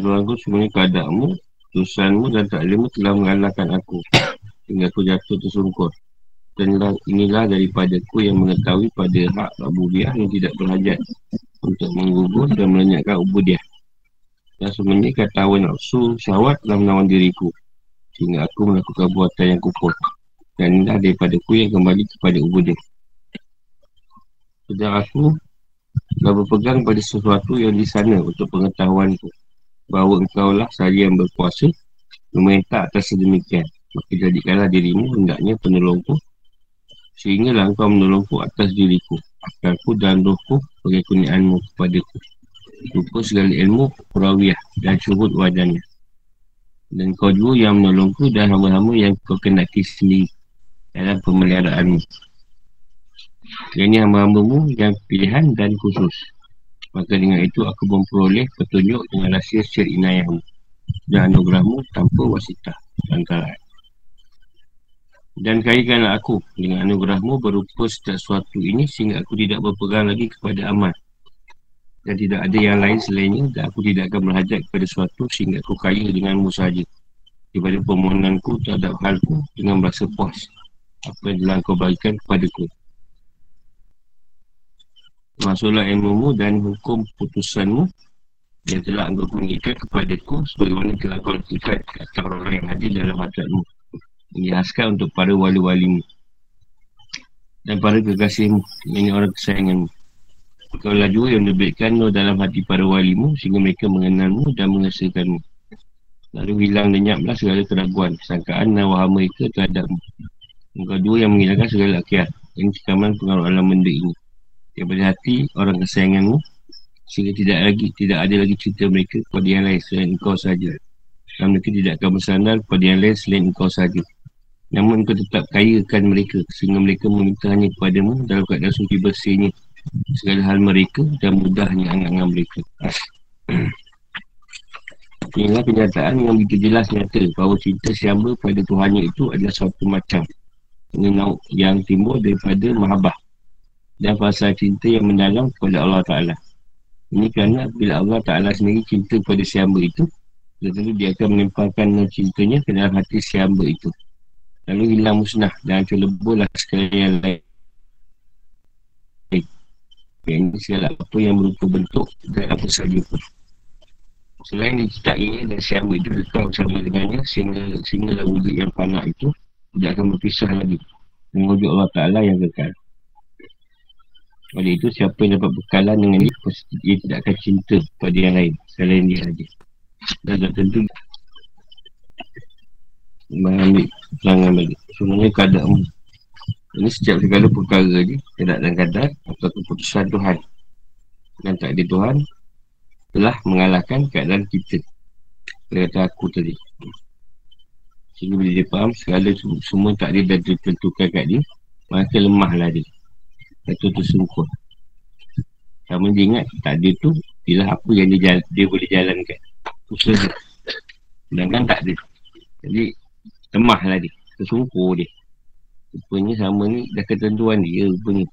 Tuhanku semuanya keadaanmu, dosanmu dan taklimmu telah mengalahkan aku. Hingga aku jatuh tersungkur. Dan inilah daripada ku yang mengetahui pada hak Abudiah yang tidak berhajat untuk menggubur dan melenyapkan Ubudiah. Dan semuanya kata awal nafsu syawat telah menawan diriku. Sehingga aku melakukan buatan yang kufur. Dan inilah daripada ku yang kembali kepada Ubudiah. Sedang aku telah berpegang pada sesuatu yang di sana untuk pengetahuanku bahawa engkau lah sahaja yang berkuasa. Memerintah atas sedemikian. Maka jadikanlah dirimu hendaknya penolongku sehinggalah engkau menolongku atas diriku akalku dan rohku bagi kunianmu kepadaku. Lupa segala ilmu kurawiyah dan syuhud wajahnya. Dan kau juga yang menolongku dan hamba-hamba yang kau kenaki sendiri dalam pemeliharaanmu. Yang hamba-hambamu yang pilihan dan khusus Maka dengan itu aku memperoleh petunjuk dengan rahsia sir inayahmu dan anugerahmu tanpa wasitah antara. Dan kaitkanlah aku dengan anugerahmu berupa setiap sesuatu ini sehingga aku tidak berpegang lagi kepada amal. Dan tidak ada yang lain selainnya dan aku tidak akan berhajat kepada sesuatu sehingga aku kaya denganmu sahaja. Daripada permohonanku terhadap halku dengan merasa puas apa yang telah kau bagikan kepadaku. Masuklah ilmu dan hukum putusanmu yang telah engkau kepada kepadaku sebagaimana telah kau lakukan kata orang yang hadir dalam hatimu dihaskan untuk para wali-walimu dan para kekasihmu ini orang kesayanganmu. Kau lah juga yang menerbitkan dalam hati para walimu sehingga mereka mengenalmu dan mengesahkanmu lalu hilang lenyaplah segala keraguan sangkaan dan waham mereka terhadapmu. Engkau dua yang menghilangkan segala akhir ini cekaman pengaruh alam benda ini daripada hati orang kesayanganmu sehingga tidak lagi tidak ada lagi cerita mereka kepada yang lain selain engkau saja. Dan mereka tidak akan bersandar kepada yang lain selain engkau saja. Namun engkau tetap kayakan mereka sehingga mereka meminta hanya kepadamu dalam keadaan suci bersihnya segala hal mereka dan mudahnya angan-angan mereka. Inilah kenyataan yang begitu jelas nyata bahawa cinta siamba pada Tuhannya itu adalah suatu macam. Yang timbul daripada mahabah dan fasa cinta yang mendalam kepada Allah Ta'ala. Ini kerana bila Allah Ta'ala sendiri cinta kepada si hamba itu, tentu dia akan menempatkan cintanya ke dalam hati si hamba itu. Lalu hilang musnah dan terleburlah segala yang lain. Yang ini segala apa yang berupa bentuk dan apa sahaja pun. Selain dicintai dan si hamba itu dekat bersama dengannya sehingga, sehingga wujud yang panak itu tidak akan berpisah lagi. Mengwujud Allah Ta'ala yang kekal. Oleh itu siapa yang dapat bekalan dengan dia Pasti dia tidak akan cinta pada yang lain Selain dia saja Dan tak tentu Mengambil pelangan balik. Semuanya keadaan Ini setiap segala perkara ni Tidak dan kadar Atau keputusan Tuhan. Dan tak ada Tuhan Telah mengalahkan keadaan kita. Kata aku tadi. Sehingga bila dia faham Segala semua tak ada dan ditentukan kat dia Maka lemahlah dia satu tersungkur Sama dia ingat tak ada tu Ialah apa yang dia, dia boleh jalankan. Usaha dia Sedangkan tak ada. Jadi Lemah lah dia. Tersungkur dia. Rupanya sama ni Dah ketentuan dia Rupanya.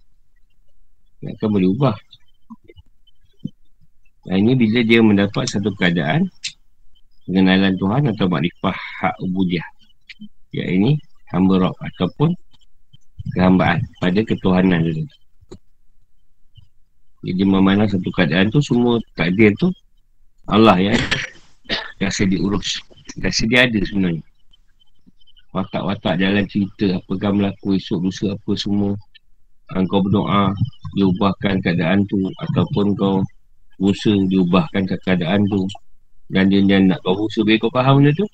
Takkan boleh ubah. Ini bila dia mendapat satu keadaan Pengenalan Tuhan atau makrifah hak ubudiah. Ya ini Hamba roh ataupun Kehambaan pada ketuhanan dulu jadi memandang satu keadaan tu semua takdir tu Allah ya yang sedia urus. Yang sedia ada sebenarnya. Watak-watak jalan cerita apa kan berlaku esok lusa apa semua. Kau berdoa diubahkan keadaan tu ataupun kau berusaha diubahkan keadaan tu. Dan dia, dia nak kau berusaha biar kau faham benda tu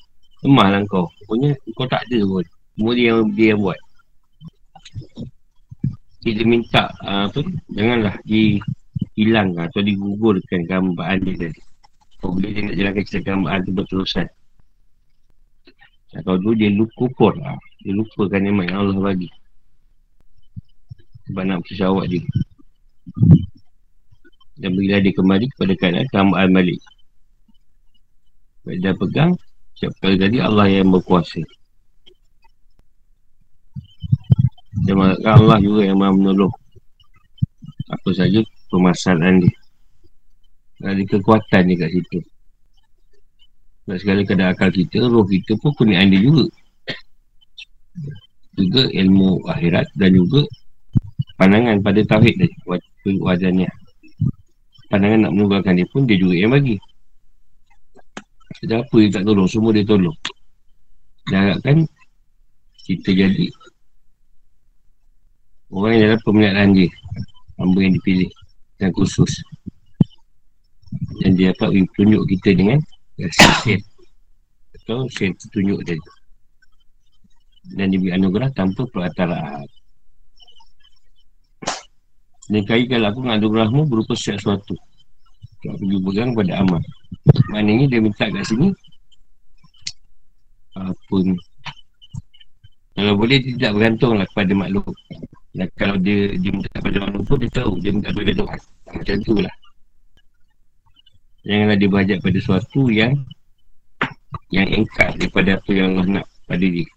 lemah lah kau. Pokoknya kau tak ada pun. Semua dia yang, dia yang buat kita minta uh, apa janganlah dihilang atau digugurkan gambaran dia tadi. Kalau boleh dia nak jalankan cerita gambaran tu berterusan. Atau tu dia lupa lah. dia lupakan nikmat yang Allah bagi. Sebab nak bersyarat dia. Dan bila dia kembali kepada keadaan gambaran balik. Dia pegang setiap kali tadi Allah yang berkuasa dan Allah juga yang maha menolong Apa saja permasalahan dia Ada kekuatan dia kat situ Sebab segala kadar akal kita, roh kita pun kurniaan dia juga. Juga ilmu akhirat dan juga pandangan pada tauhid tadi. Wajannya. Pandangan nak menunggalkan dia pun, dia juga yang bagi. Ada apa dia tak tolong, semua dia tolong. Dia harapkan kita jadi orang yang dalam pemilihan dia. Hamba yang dipilih dan khusus. Dan dia dapat tunjuk kita dengan sen atau sen tunjuk tadi dan diberi anugerah tanpa perantaraan dan kali kalau aku anugerahmu berupa sesuatu. Aku pergi pegang pada amal. Maknanya dia minta kat sini apapun kalau boleh dia tidak bergantung lah kepada makhluk dan kalau dia, dia minta kepada makhluk pun dia tahu dia minta kepada Tuhan macam tu lah Janganlah dia berhajat pada sesuatu yang yang engkar daripada apa yang Allah nak pada dia.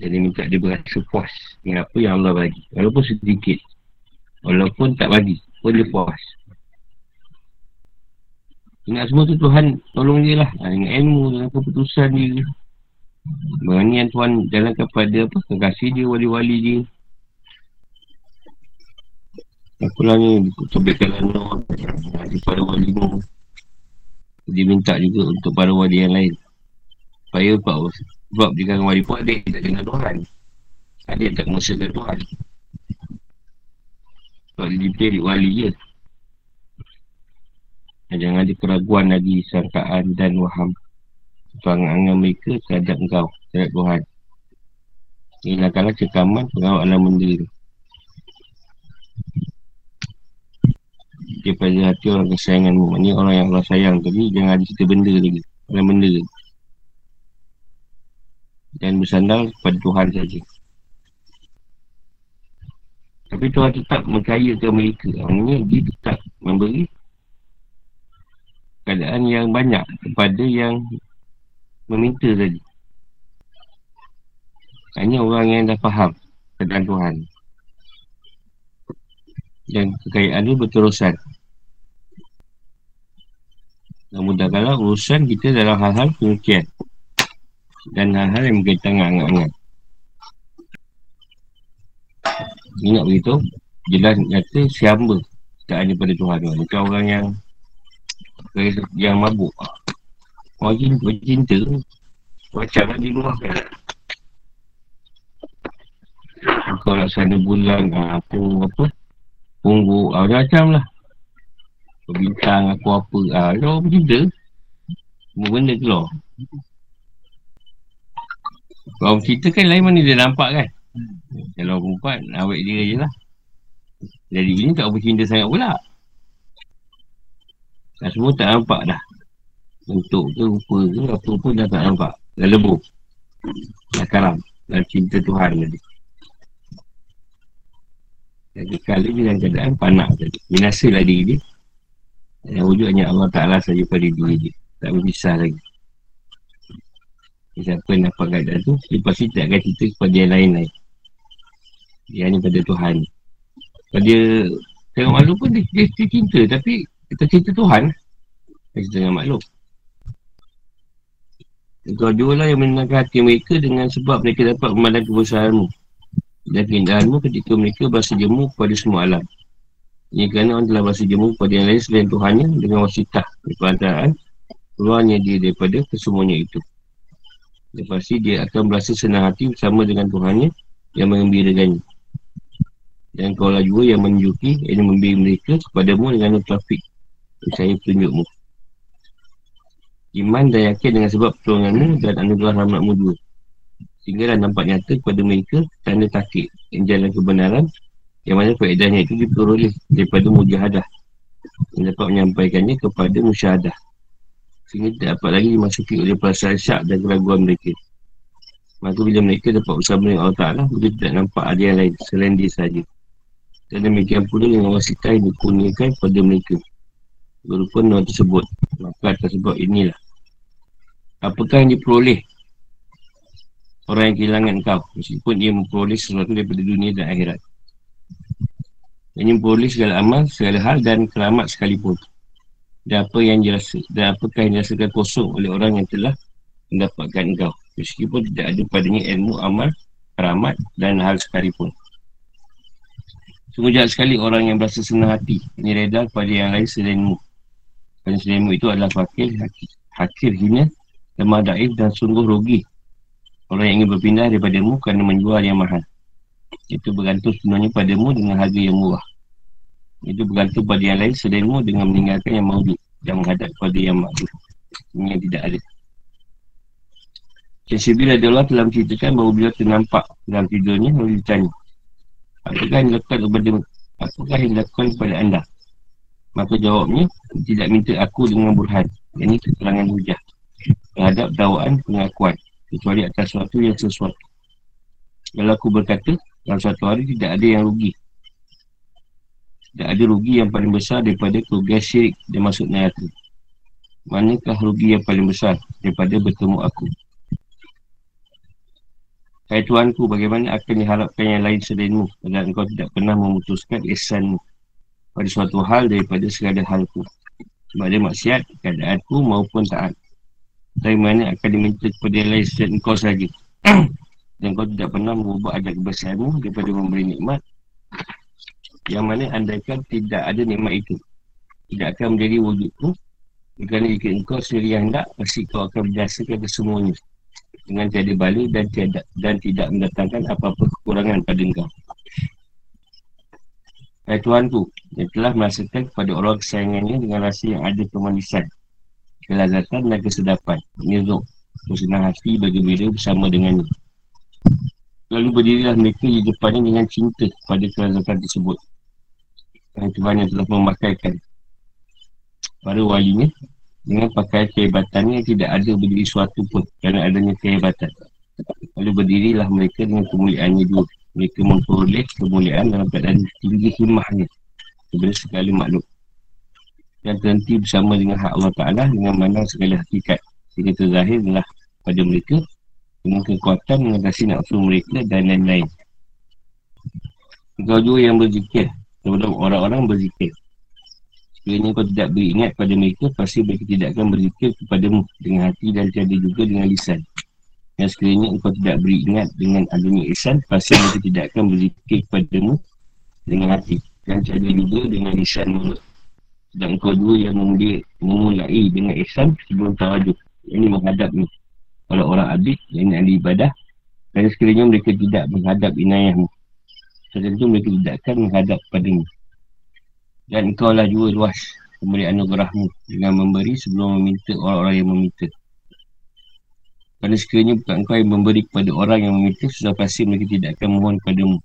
Jadi minta dia berasa puas dengan apa yang Allah bagi. Walaupun sedikit. Walaupun tak bagi. Pun dia puas. Ingat semua tu Tuhan tolong dia lah. Dengan ilmu, dengan keputusan dia. Berani yang Tuhan jalankan pada apa? Kekasih dia, wali-wali dia. Apa lah ni Tobekkan lana Di para wali mu Dia minta juga Untuk para wali yang lain. Supaya apa Sebab dia kan wali pun ada Tak kenal Tuhan. Ada yang tak mengusahakan Tuhan. Sebab dia dipilih wali je dan Jangan ada keraguan lagi Sangkaan dan waham Perangan mereka terhadap engkau Terhadap Tuhan. Hilangkanlah cekaman pengawal alam benda daripada hati orang kesayanganmu. Maksudnya orang yang Allah sayang tadi Jangan ada cerita benda lagi Orang benda Dan bersandar kepada Tuhan saja. Tapi Tuhan tetap mengkayakan mereka. Maksudnya dia tetap memberi Keadaan yang banyak Kepada yang Meminta tadi. Hanya orang yang dah faham Keadaan Tuhan dan kekayaan dia berterusan. Dan mudahkanlah urusan kita dalam hal-hal pengukian dan hal-hal yang berkaitan dengan angat-angat ingat begitu jelas nyata siapa tak ada pada Tuhan. Bukan orang yang yang mabuk orang cinta, cinta macam lah di luar kan kau laksana bulan apa apa? Punggu ah, Macam-macam lah. Bintang aku apa ah, Dia orang bercinta. Semua benda keluar. Kalau bercinta kan lain mana dia nampak kan? Kalau perempuan Awet dia je lah. Jadi ini tak bercinta sangat pula. Dan semua tak nampak dah Untuk ke rupa ke Apa pun dah tak nampak Dah lebur Dah karam Dah cinta Tuhan tadi dan kekal dia dalam keadaan panak tadi. Binasalah diri dia. Yang wujudnya Allah Ta'ala saja pada diri dia. Tak berpisah lagi. Siapa yang dapat keadaan tu, dia pasti tak akan cerita kepada yang lain-lain. Dia hanya pada Tuhan. Pada tengok makhluk pun dia, dia, dia cinta. Tapi kita cinta Tuhan. Dia cinta dengan makhluk. Kau jual lah yang menenangkan hati mereka dengan sebab mereka dapat memandang kebesaranmu dan keindahanmu ketika mereka berasa jemu kepada semua alam. Ini kerana orang telah berasa jemu kepada yang lain selain Tuhannya dengan wasitah perantara keluarnya dia daripada kesemuanya itu. Dan pasti dia akan berasa senang hati bersama dengan Tuhannya yang mengembirakannya. Dan kau lah juga yang menunjuki yang memberi mereka kepadamu dengan trafik saya tunjukmu. Iman dan yakin dengan sebab pertolonganmu dan anugerah rahmatmu dua. Sehinggalah nampak nyata kepada mereka tanda takik yang jalan kebenaran yang mana faedahnya itu diperoleh daripada mujahadah yang dapat menyampaikannya kepada musyahadah. Sehingga tidak dapat lagi dimasuki oleh perasaan syak dan keraguan mereka. Maka bila mereka dapat bersama dengan Allah Ta'ala mereka tidak nampak ada yang lain selain dia sahaja. Dan demikian pula dengan wasitah yang dikurniakan kepada mereka berupa nama tersebut. Maka tersebut inilah. Apakah yang diperoleh? Orang yang kehilangan kau. Meskipun dia memperoleh sesuatu daripada dunia dan akhirat. Dia memperoleh segala amal segala hal dan keramat sekalipun. Dan apa yang dirasa dan apakah yang dirasakan kosong oleh orang yang telah mendapatkan engkau. Meskipun tidak ada padanya ilmu amal keramat dan hal sekalipun. Sungguh jahat sekali orang yang berasa senang hati. Ini reda kepada yang lain selainmu Kerana selainmu itu adalah fakir, hakir, hina Lemah daif dan sungguh rugi. Orang yang ingin berpindah daripadamu kerana menjual yang mahal. Itu bergantung sebenarnya padamu dengan harga yang murah. Itu bergantung pada yang lain selainmu dengan meninggalkan yang maudud Dan menghadap kepada yang maklum Ini yang tidak ada. Syekh adalah telah menceritakan bahawa beliau ternampak dalam tidurnya lalu ditanya Apakah yang dilakukan kepada Apakah yang dilakukan kepada anda Maka jawabnya Tidak minta aku dengan burhan. Ini keterangan hujah Terhadap dakwaan pengakuan Kecuali atas sesuatu yang sesuatu. Kalau aku berkata Dalam suatu hari tidak ada yang rugi. Tidak ada rugi yang paling besar Daripada kerugian syirik Dan masuk neraka. Manakah rugi yang paling besar Daripada bertemu aku? Hai Tuanku, bagaimana akan diharapkan yang lain selainmu? Padahal engkau tidak pernah memutuskan ihsanmu Pada suatu hal daripada segala halku. Sebab ada maksiat, keadaanku maupun taat. Dari mana akan diminta kepada yang lain selain engkau saja Dan engkau tidak pernah mengubah adat kebesaranmu Daripada memberi nikmat. Yang mana andaikan tidak ada nikmat itu. Tidak akan menjadi wujudku. Kerana jika engkau sendiri yang hendak Pasti kau akan berjasakan kesemuanya. Dengan tiada balik dan tiada dan tidak mendatangkan apa-apa kekurangan pada engkau. Hai Tuanku, yang telah merasakan kepada orang kesayangannya dengan rasa yang ada kemanisan, kelazatan dan kesedapan. Nizuk, bersenang hati bagi bila bersama dengannya. Lalu berdirilah mereka di depannya dengan cinta pada kelazatan tersebut. Dan Tuhan yang telah memakaikan para walinya dengan pakaian kehebatannya tidak ada berdiri suatu pun kerana adanya kehebatan. Lalu berdirilah mereka dengan kemuliaannya dulu. Mereka memperoleh kemuliaan dalam keadaan tinggi himmahnya kepada sekali makhluk. Dan terhenti bersama dengan hak Allah Ta'ala dengan mana segala hakikat. Sehingga terzahirlah pada mereka dengan kekuatan mengatasi nafsu mereka dan lain-lain. Kau juga yang berzikir. Sebelum orang-orang berzikir. Sekiranya kau tidak beringat pada mereka, pasti mereka tidak akan berzikir kepadamu dengan hati dan tiada juga dengan lisan. Dan sekiranya kau tidak beringat dengan adanya ihsan, pasti mereka tidak akan berzikir kepadamu dengan hati dan tiada juga dengan lisan mulut. Dan kau dua yang memulai, dengan ihsan sebelum tawajuk. Ini menghadap ni. Kalau orang abid, yang ahli ibadah, dan sekiranya mereka tidak menghadap inayahmu. Tentu mereka tidak akan menghadap padamu. Dan engkau lah juga luas Memberi anugerahmu Dengan memberi sebelum meminta orang-orang yang meminta Kerana sekiranya bukan engkau yang memberi kepada orang yang meminta Sudah pasti mereka tidak akan mohon padamu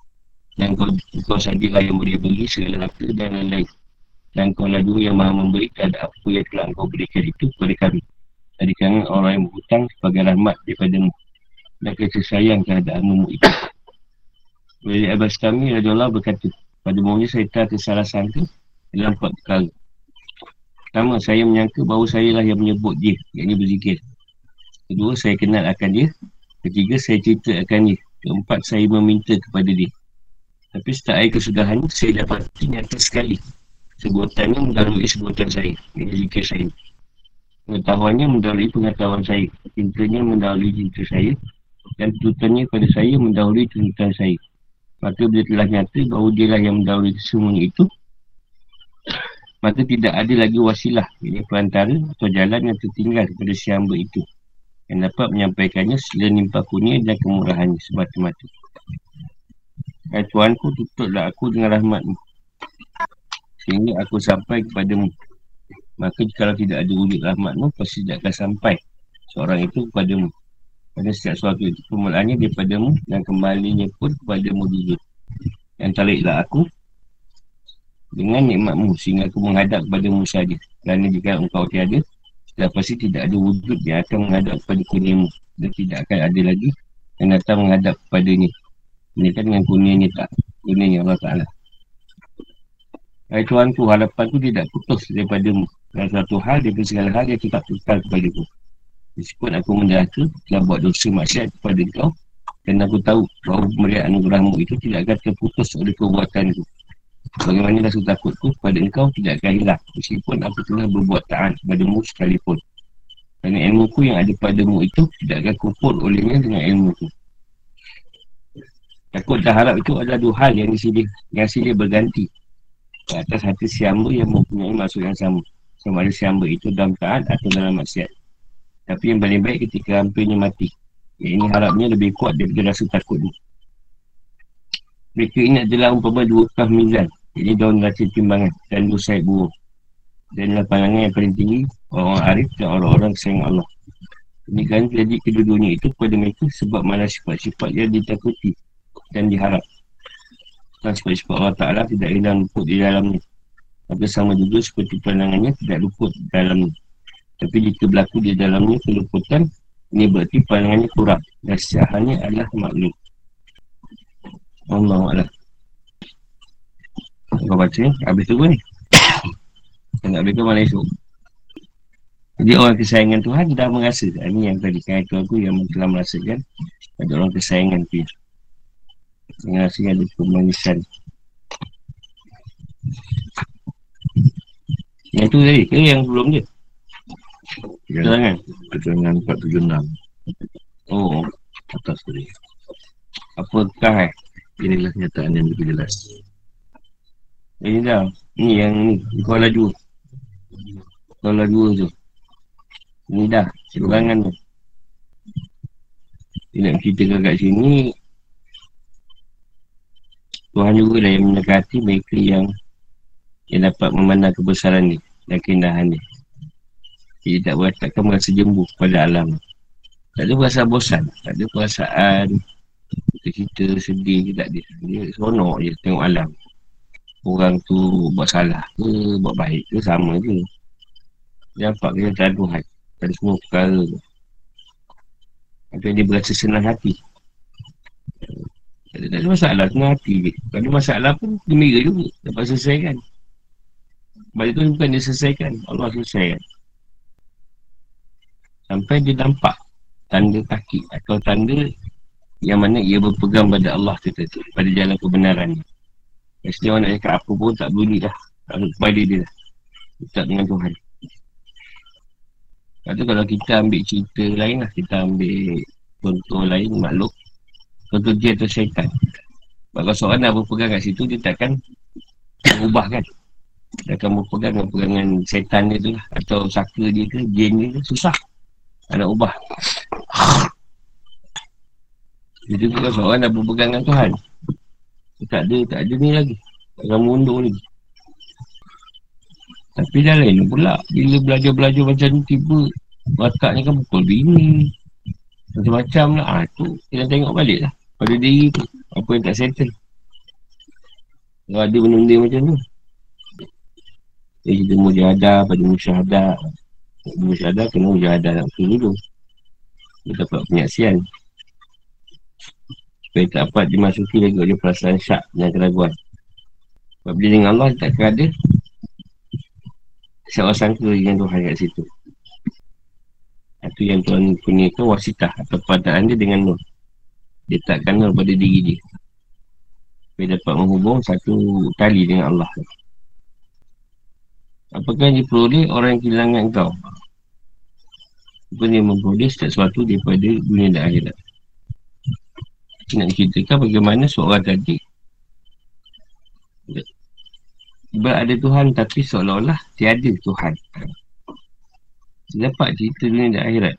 Dan engkau, engkau sajalah yang boleh beri segala harta dan lain-lain. Dan engkau lah juga yang maha memberi Kepada apa yang telah engkau berikan itu kepada kami. Dari kalangan orang yang berhutang sebagai rahmat daripadamu. Dan kasih sayang terhadap anumu itu. Dari Abbas kami, Raja Allah berkata pada mula saya tak tersalah sangka dalam empat perkara. Pertama, saya menyangka bahawa saya lah yang menyebut dia, yang ini berzikir. Kedua, saya kenal akan dia. Ketiga, saya cerita akan dia. Keempat, saya meminta kepada dia. Tapi setelah air kesudahan, saya dapat nyata sekali. Sebutannya mendalui sebutan saya. Ini zikir saya. Pengetahuannya mendahului pengetahuan saya. Cintanya mendahului cinta saya. Dan tuntutannya pada saya mendahului tuntutan saya. Maka bila telah nyata bahawa dia lah yang mendahului semuanya itu, maka tidak ada lagi wasilah ini perantara atau jalan yang tertinggal kepada si hamba itu yang dapat menyampaikannya selain limpah dan kemurahannya semata-mata. Hai Tuanku tutuplah aku dengan rahmatmu sehingga aku sampai kepadamu. Maka jika tidak ada wujud rahmatmu pasti tidak akan sampai seorang itu kepadamu. Kerana setiap sesuatu itu permulaannya daripadamu dan kembalinya pun kepadamu jujur yang tariklah aku dengan nikmatmu sehingga aku menghadap kepada mu saja. Kerana jika engkau tiada, sudah pasti tidak ada wujud yang akan menghadap kepada kurniamu. Dan tidak akan ada lagi yang datang menghadap kepada ni. Ini kan dengan kurnianya tak. Kurnianya Allah Ta'ala. Hai Tuhan ku, harapan ku tidak putus daripada mu. Dan suatu hal, daripada segala hal yang tetap tukar kepada ku. Meskipun aku mendahaka, telah buat dosa maksiat kepada kau. Dan aku tahu bahawa pemberian anugerahmu itu tidak akan terputus oleh perbuatan ku. Bagaimana rasa takutku pada engkau tidak akan hilang. Meskipun aku telah berbuat taat padamu sekalipun. Kerana ilmu ku yang ada padamu itu tidak akan kupur olehnya dengan ilmu ku. Takut dan harap itu adalah dua hal yang disilih, yang silih berganti. Ke atas hati siamba yang mempunyai maksud yang sama. Sama ada siamba itu dalam taat atau dalam maksiat. Tapi yang paling baik ketika hampirnya mati. Yang ini harapnya lebih kuat daripada rasa takut ni. Mereka ini adalah umpama dua kah mizan. Jadi daun raca timbangan dan sayap buruk. Dan adalah pandangan yang paling tinggi orang-orang arif dan orang-orang sayang Allah. Ini kan jadi kedua-duanya itu kepada mereka sebab mana sifat-sifat yang ditakuti dan diharap. Dan sifat-sifat Allah Ta'ala tidak hilang luput di dalamnya. Maka sama juga seperti pandangannya tidak luput di dalamnya. Tapi jika berlaku di dalamnya keluputan, ini berarti pandangannya kurang. Dan sejahatnya adalah makhluk. Allah Allah. Kau baca habis tu ni. Kau nak berikan mana esok. Jadi orang kesayangan Tuhan dah merasa. Ini yang tadi kan itu aku yang telah merasakan. Ada orang kesayangan tu. Yang rasa ada pemanisan. Yang tu tadi ke yang belum je? Keterangan? Keterangan 476. Oh. Atas tadi. Apakah eh? Inilah kenyataan yang lebih jelas. Ini dah. Ni yang ni. Kuala dua. Kuala dua tu. Ni dah. Serangan tu. Dia nak ceritakan kat sini. Tuhan juga dah yang mendekati mereka yang yang dapat memandang kebesaran ni dan keindahan ni. Jadi tak boleh takkan merasa jembu pada alam. Tak ada perasaan bosan. Tak ada perasaan kita sedih ke tak ada. Dia seronok je tengok alam. Orang tu buat salah ke, buat baik ke, sama je. Dia nampak kenyataan Tuhan. Pada semua perkara tu. Dia berasa senang hati. Tak ada, masalah, senang hati je. Kalau ada masalah pun, gembira juga. Dapat selesaikan. Sebab itu bukan dia selesaikan. Allah selesaikan. Sampai dia nampak tanda kaki atau tanda yang mana ia berpegang pada Allah tu pada jalan kebenaran Mesti orang nak cakap apa pun tak bunyi dah. Tak kepada dia. Dah tak dengan Tuhan. Lepas kalau kita ambil cerita lain lah. Kita ambil contoh lain makhluk. Contoh dia atau syaitan. Kalau seorang dah berpegang kat situ Dia takkan berubah kan? Dia akan berpegang dengan pegangan syaitan dia tu lah. Atau saka dia ke, jin dia ke Susah. Nak ubah. Jadi bukan seorang dah berpegang dengan Tuhan Tak ada, tak ada ni lagi. Tak mundur lagi Tapi dah lain pula Bila belajar-belajar macam ni tiba Bataknya kan pukul bini. Macam-macam lah. Ha, tu kita tengok balik lah. Pada diri tu Apa yang tak settle. Kalau ada benda-benda macam tu. Jadi kita mujahadah pada musyahadah Musyahadah kena musyahadah nak dulu. Kita dapat penyaksian supaya tak dapat dimasuki lagi oleh perasaan syak dan keraguan. Sebab bila dengan Allah tak ada siapa sangka dengan Tuhan kat situ. Itu yang Tuhan punya tu wasitah atau padaan dia dengan Nur. Dia takkan Nur pada diri dia. Supaya dapat menghubung satu tali dengan Allah. Apakah yang diperoleh orang yang kehilangan kau? Apa yang memperoleh setiap sesuatu daripada dunia dan akhirat nak ceritakan bagaimana seorang tadi berada Tuhan tapi seolah-olah tiada Tuhan. Dapat cerita dunia dan akhirat.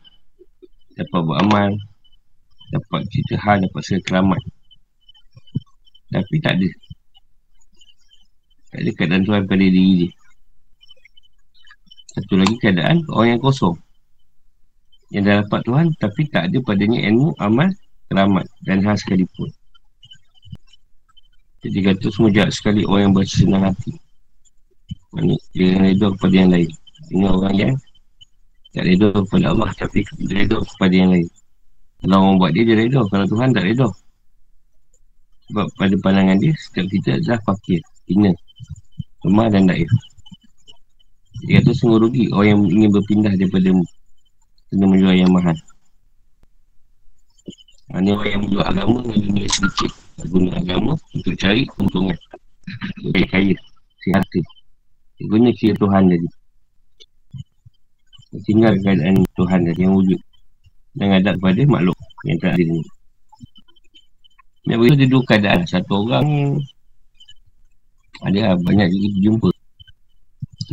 Dapat beramal dapat cerita hal dapat sekeramat tapi tak ada. Tak ada keadaan Tuhan pada diri dia. Satu lagi keadaan orang yang kosong. Yang dah dapat Tuhan tapi tak ada padanya ilmu amal keramat dan hal sekalipun. Jadi kata semua jahat sekali orang yang bersenang hati. Ini dia redor kepada yang lain. Ini orang yang tak redor kepada Allah tapi redor kepada yang lain. Kalau orang buat dia, dia redor. Kalau Tuhan tak redor. Sebab pada pandangan dia, setiap kita adalah fakir, hina, lemah dan daif. Dia kata sungguh rugi orang yang ingin berpindah daripada kena menjual yang mahal. Hanya orang yang menjual agama dengan dunia sedikit Guna agama untuk cari keuntungan Kaya-kaya. Si harta. Dia guna kira Tuhan tadi. Tinggal keadaan Tuhan tadi yang wujud. Dan ada kepada makhluk yang tak ada ni. Dan begitu ada dua keadaan. Satu orang ada lah, banyak juga jumpa.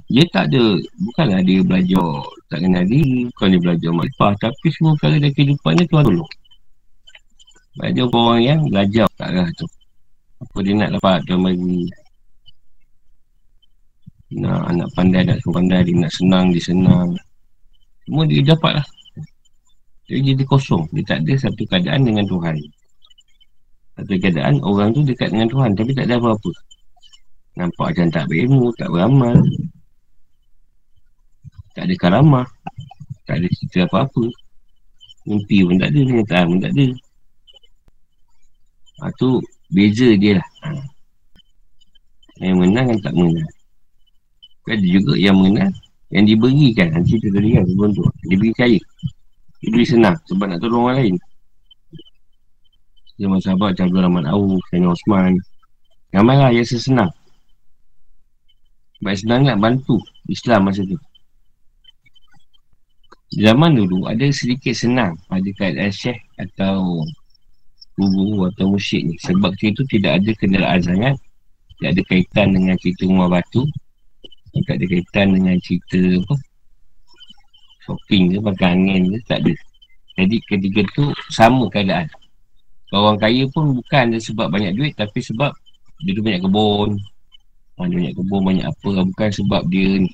Dia tak ada, bukanlah dia belajar tak kenal diri, bukan dia belajar makrifah, tapi semua perkara dalam kehidupan ni Tuhan tolong. Ada orang yang belajar tak arah tu. Apa dia nak dapat Tuhan bagi. Nak anak pandai, nak suruh pandai, dia nak senang, dia senang. Semua dia dapat lah. Dia jadi kosong. Dia tak ada satu keadaan dengan Tuhan. Satu keadaan orang tu dekat dengan Tuhan tapi tak ada apa-apa. Nampak macam tak berilmu, tak beramal. Tak ada karamah. Tak ada cerita apa-apa. Mimpi pun tak ada, kenyataan pun tak ada. Ha, tu beza dia lah. Ha. Yang menang kan tak menang. Ada juga yang menang, yang diberikan. Nanti cerita tadi kan, sebelum tu. Dia beri kaya. Dia beri senang sebab nak tolong orang lain. Zaman sahabat macam Abdul Rahman Awuf, Sayyidina Osman. Ramai lah yang sesenang. Sebab senang nak bantu Islam masa tu. Zaman dulu ada sedikit senang pada keadaan syekh atau guru atau musyik ni. Sebab itu tidak ada kenderaan sangat. Tidak ada kaitan dengan cerita rumah batu. Tak ada kaitan dengan cerita apa. Shopping ke, pakai angin ke, tak ada. Jadi ketiga tu sama keadaan. Orang kaya pun bukan sebab banyak duit tapi sebab dia tu banyak kebun, banyak kebun, banyak apa. Bukan sebab dia ni.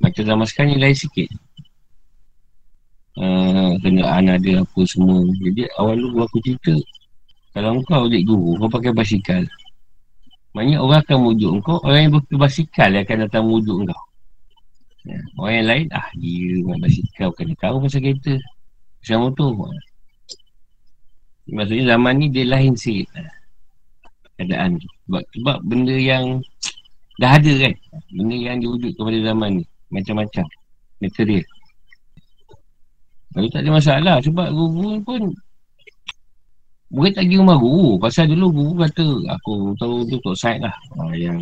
Macam zaman sekarang ni lain sikit. Uh, kenderaan ada apa semua. Jadi awal dulu aku cerita. Kalau kau adik guru, kau pakai basikal. Banyak orang akan mujuk kau. Orang yang berbasikal yang akan datang mujuk kau. Ya. Orang yang lain, ah dia main basikal. Dia tahu pasal kereta. Pasal motor. Maksudnya zaman ni dia lain sikit keadaan tu. Sebab, sebab benda yang dah ada kan. Benda yang diwujud kepada zaman ni. Macam-macam. Material. Lalu tak ada masalah. Sebab guru pun Boleh tak pergi rumah guru. Pasal dulu guru kata aku tahu tu Tok Said lah. Ha, yang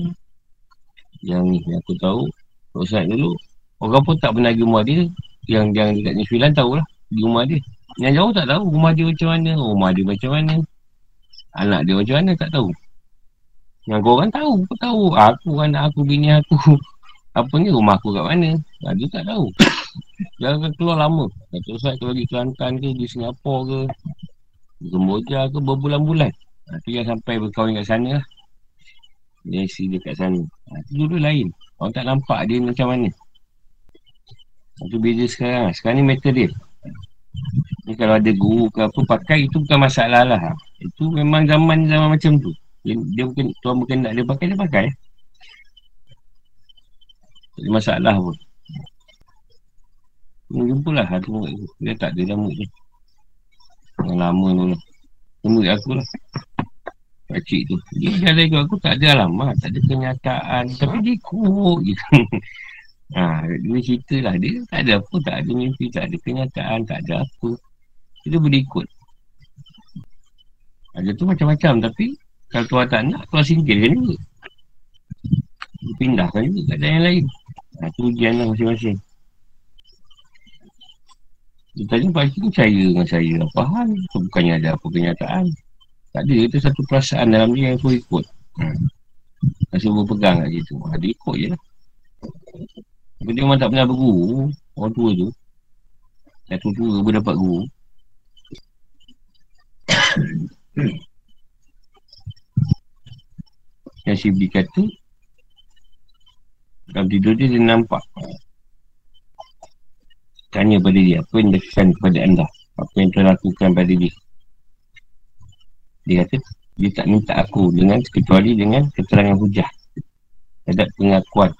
yang ni aku tahu Tok Said dulu orang pun tak pernah pergi rumah dia. Yang yang dekat New Zealand tahulah di rumah dia. Yang jauh tak tahu rumah dia macam mana, rumah dia macam mana. Anak dia macam mana tak tahu. Yang korang tahu, kau tahu. Aku, anak aku, bini aku. Apa ni rumah aku kat mana? Ha, dia tak tahu. Dia akan keluar lama. Kata Ustaz kalau di Kelantan ke, di Singapura ke, di Kemboja ke, berbulan-bulan. Ha, tu yang sampai berkahwin kat sana lah. Dia isi dia kat sana. Ha, tu dulu lain. Orang tak nampak dia macam mana. Itu beza sekarang. Sekarang ni material. Ni kalau ada guru ke apa pakai itu bukan masalah lah. Itu memang zaman zaman macam tu. Dia, dia mungkin tuan mungkin nak dia pakai dia pakai. Tak ada masalah pun. Ni jumpa lah satu murid aku. Dia tak ada dah murid ni. Yang lama tu lah. Murid aku lah. Pakcik tu. Dia jalan ikut aku tak ada alamat. Tak ada kenyataan. Tapi dia ikut je. ha, dia cerita lah. Dia tak ada apa. Tak ada mimpi. Tak ada kenyataan. Tak ada apa. Dia boleh ikut. Ada tu macam-macam. Tapi kalau tuan tak nak, tuan singkirkan juga. Pindahkan juga kat yang lain. Ha, tu ujian lah masing-masing. Dia tanya pasti percaya dengan saya. Apa hal? Bukannya ada apa kenyataan. Tak ada. Itu satu perasaan dalam dia yang aku ikut. Ha. Rasa berpegang kat situ. Ha, dia ikut je lah. Tapi dia memang tak pernah berguru. Orang tua tu. Satu tua pun dapat guru. Yang Syibli kata Dalam tidur dia dia nampak Tanya pada dia Apa yang dilakukan kepada anda? Apa yang telah lakukan pada dia? Dia kata Dia tak minta aku dengan Kecuali dengan keterangan hujah. Terhadap pengakuan.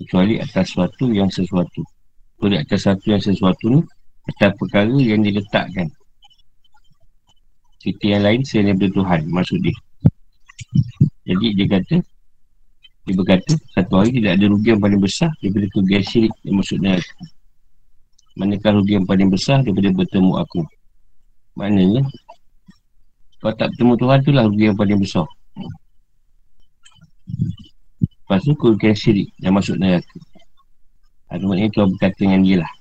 Kecuali atas sesuatu yang sesuatu. Kecuali atas sesuatu yang sesuatu ni Atas perkara yang diletakkan. Cerita yang lain selain daripada Tuhan Maksud dia. Jadi dia kata Dia berkata Satu hari tidak ada rugi yang paling besar Daripada kerugian syirik Yang maksudnya aku Manakah rugi yang paling besar Daripada bertemu aku Maknanya Kalau tak bertemu Tuhan tu lah rugi yang paling besar. Lepas tu kerugian syirik yang masuk neraka. Ada maknanya Tuhan berkata dengan dia lah.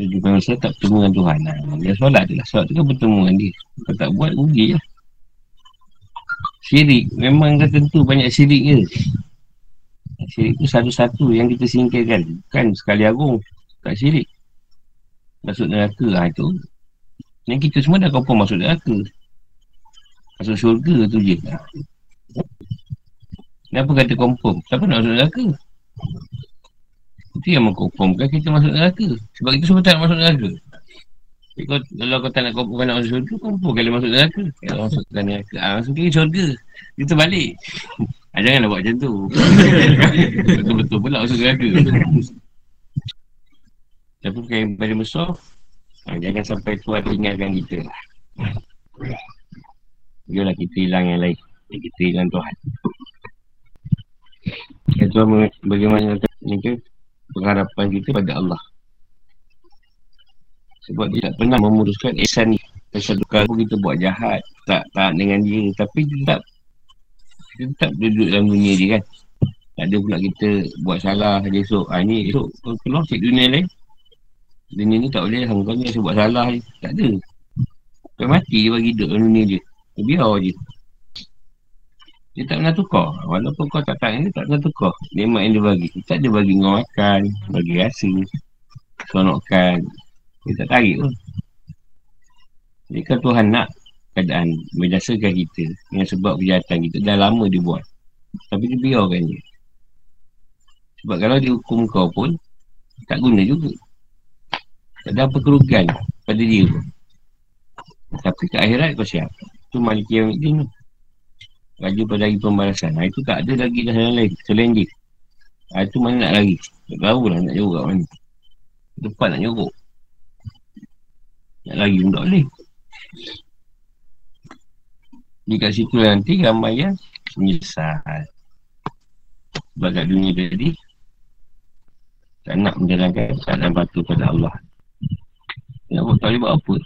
Jadi manusia tak bertemu dengan Tuhan. Nah, dia solat je lah. Solat tu kan bertemu dengan dia. Kalau tak buat, rugi lah. Syirik. Memang tentu banyak syirik je. Syirik tu satu-satu yang kita singkirkan. Kan sekali agung. Tak syirik. Masuk neraka lah itu. Yang kita semua dah confirm masuk neraka. Masuk syurga tu je. Kenapa kata confirm? Siapa nak masuk neraka? Itu yang mengkonfirmkan kita masuk neraka. Sebab kita semua tak nak masuk neraka. Jadi kalau, kalau kau tak nak confirmkan nak masuk syurga, confirm kali masuk neraka. Kalau masuk neraka, ah, masuk ke syurga. Kita balik. ah, janganlah buat macam tu. Betul-betul pula masuk neraka. Tapi bukan yang paling besar, ah, jangan sampai Tuhan tinggalkan kita lah. Biarlah kita hilang yang lain. Kita hilang Tuhan. Itu bagaimana ni ke pengharapan kita pada Allah. Sebab dia tak pernah memutuskan ihsan ni. Satu kali kita buat jahat, tak tak dengan dia. Tapi tetap, kita tetap duduk dalam dunia dia kan. Tak ada pula kita buat salah dia esok. Ha, ni esok keluar cek dunia lain. Dunia ni tak boleh lah. Kau ni buat salah ni. Tak ada. Kau mati dia bagi duduk dalam dunia dia. Biar je. Dia tak pernah tukar. Walaupun kau tak tak ni, tak pernah tukar. Nikmat yang dia bagi. Dia tak ada bagi kau makan, bagi rasa, sonokkan. Dia tak tarik pun. Jadi kan Tuhan nak keadaan menjasakan kita dengan sebab kejahatan kita. Dah lama dia buat. Tapi dia biarkan je. Sebab kalau dia hukum kau pun, tak guna juga. Tak ada apa kerugian pada dia pun. Tapi ke akhirat kau siap. Itu maliki yang ini. Raja lagi pembalasan. Ha, itu tak ada lagi dah yang lain. Selain dia. Ha, itu mana nak lagi? Tak tahu lah nak kat mana. Depan nak nyuruk. Nak lagi pun tak boleh. Di kat situ nanti ramai yang menyesal. Sebab kat dunia tadi, tak nak menjalankan keadaan batu pada Allah. Ya, tak boleh buat apa.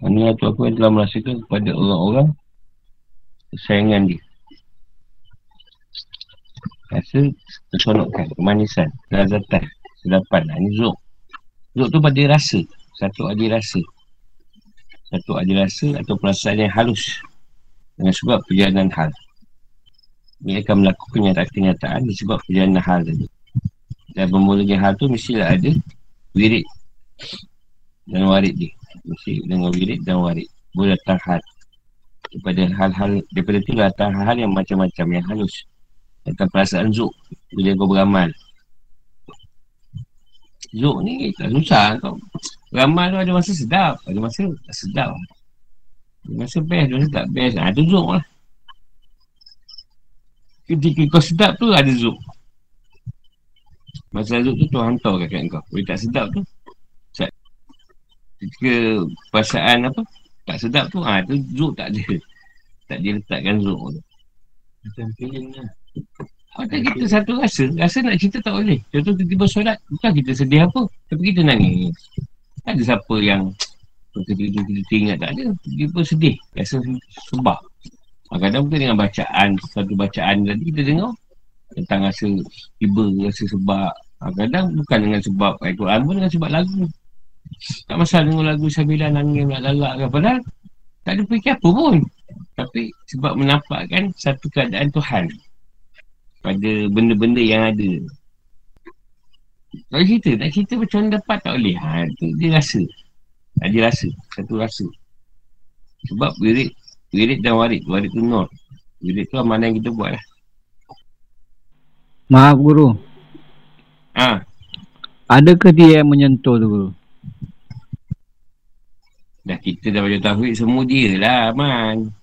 Ini tu aku yang telah merasakan kepada orang-orang kesayangan dia. Rasa kesenokkan, kemanisan, kelazatan, sedapan. Ini Zuk tu pada rasa. Satu ada rasa. Satu ada rasa atau perasaan yang halus. Dengan sebab perjalanan hal. Ia akan melakukan kenyataan-kenyataan disebab perjalanan hal tadi. Dan bermulanya hal tu mestilah ada wirid dan warid dia. Mesti dengan wirid dan warid Boleh datang hal Daripada hal-hal Daripada tu datang hal-hal yang macam-macam Yang halus Datang perasaan zuk Bila kau beramal Zuk ni tak susah. Kau Beramal tu ada masa sedap. Ada masa tak sedap. Ada masa best Ada masa tak best. Ha, Itu zuk lah. Ketika kau sedap tu ada zuk Masa zuk tu tu hantar kat kau. Boleh tak sedap tu? Ketika perasaan apa tak sedap tu ha tu zuk tak ada. Tak dia letakkan zuk tu. Macam feeling lah macam kita satu rasa rasa nak cerita tak boleh. Contoh tiba-tiba solat bukan kita sedih apa tapi kita nangis. Tak ada siapa yang ketika kita ingat tak ada tiba sedih. Rasa sebab. Kadang-kadang mungkin dengan bacaan satu bacaan tadi kita dengar tentang rasa tiba rasa sebab. Kadang-kadang bukan dengan sebab Al-Quran pun dengan sebab lagu. Tak masalah dengar lagu sambilan nangis nak lalak ke Padahal tak ada fikir apa pun. Tapi sebab menampakkan satu keadaan Tuhan Pada benda-benda yang ada. Kalau cerita, nak cerita macam mana dapat tak boleh. Ha, tu Dia rasa. Ha, Dia rasa, satu rasa. Sebab wirid Wirid dan warid, warid tu nur Wirid tu mana yang kita buat lah Maaf guru. Ha. Adakah dia yang menyentuh tu guru? Dah kita dah baca tauhid semua dia lah Man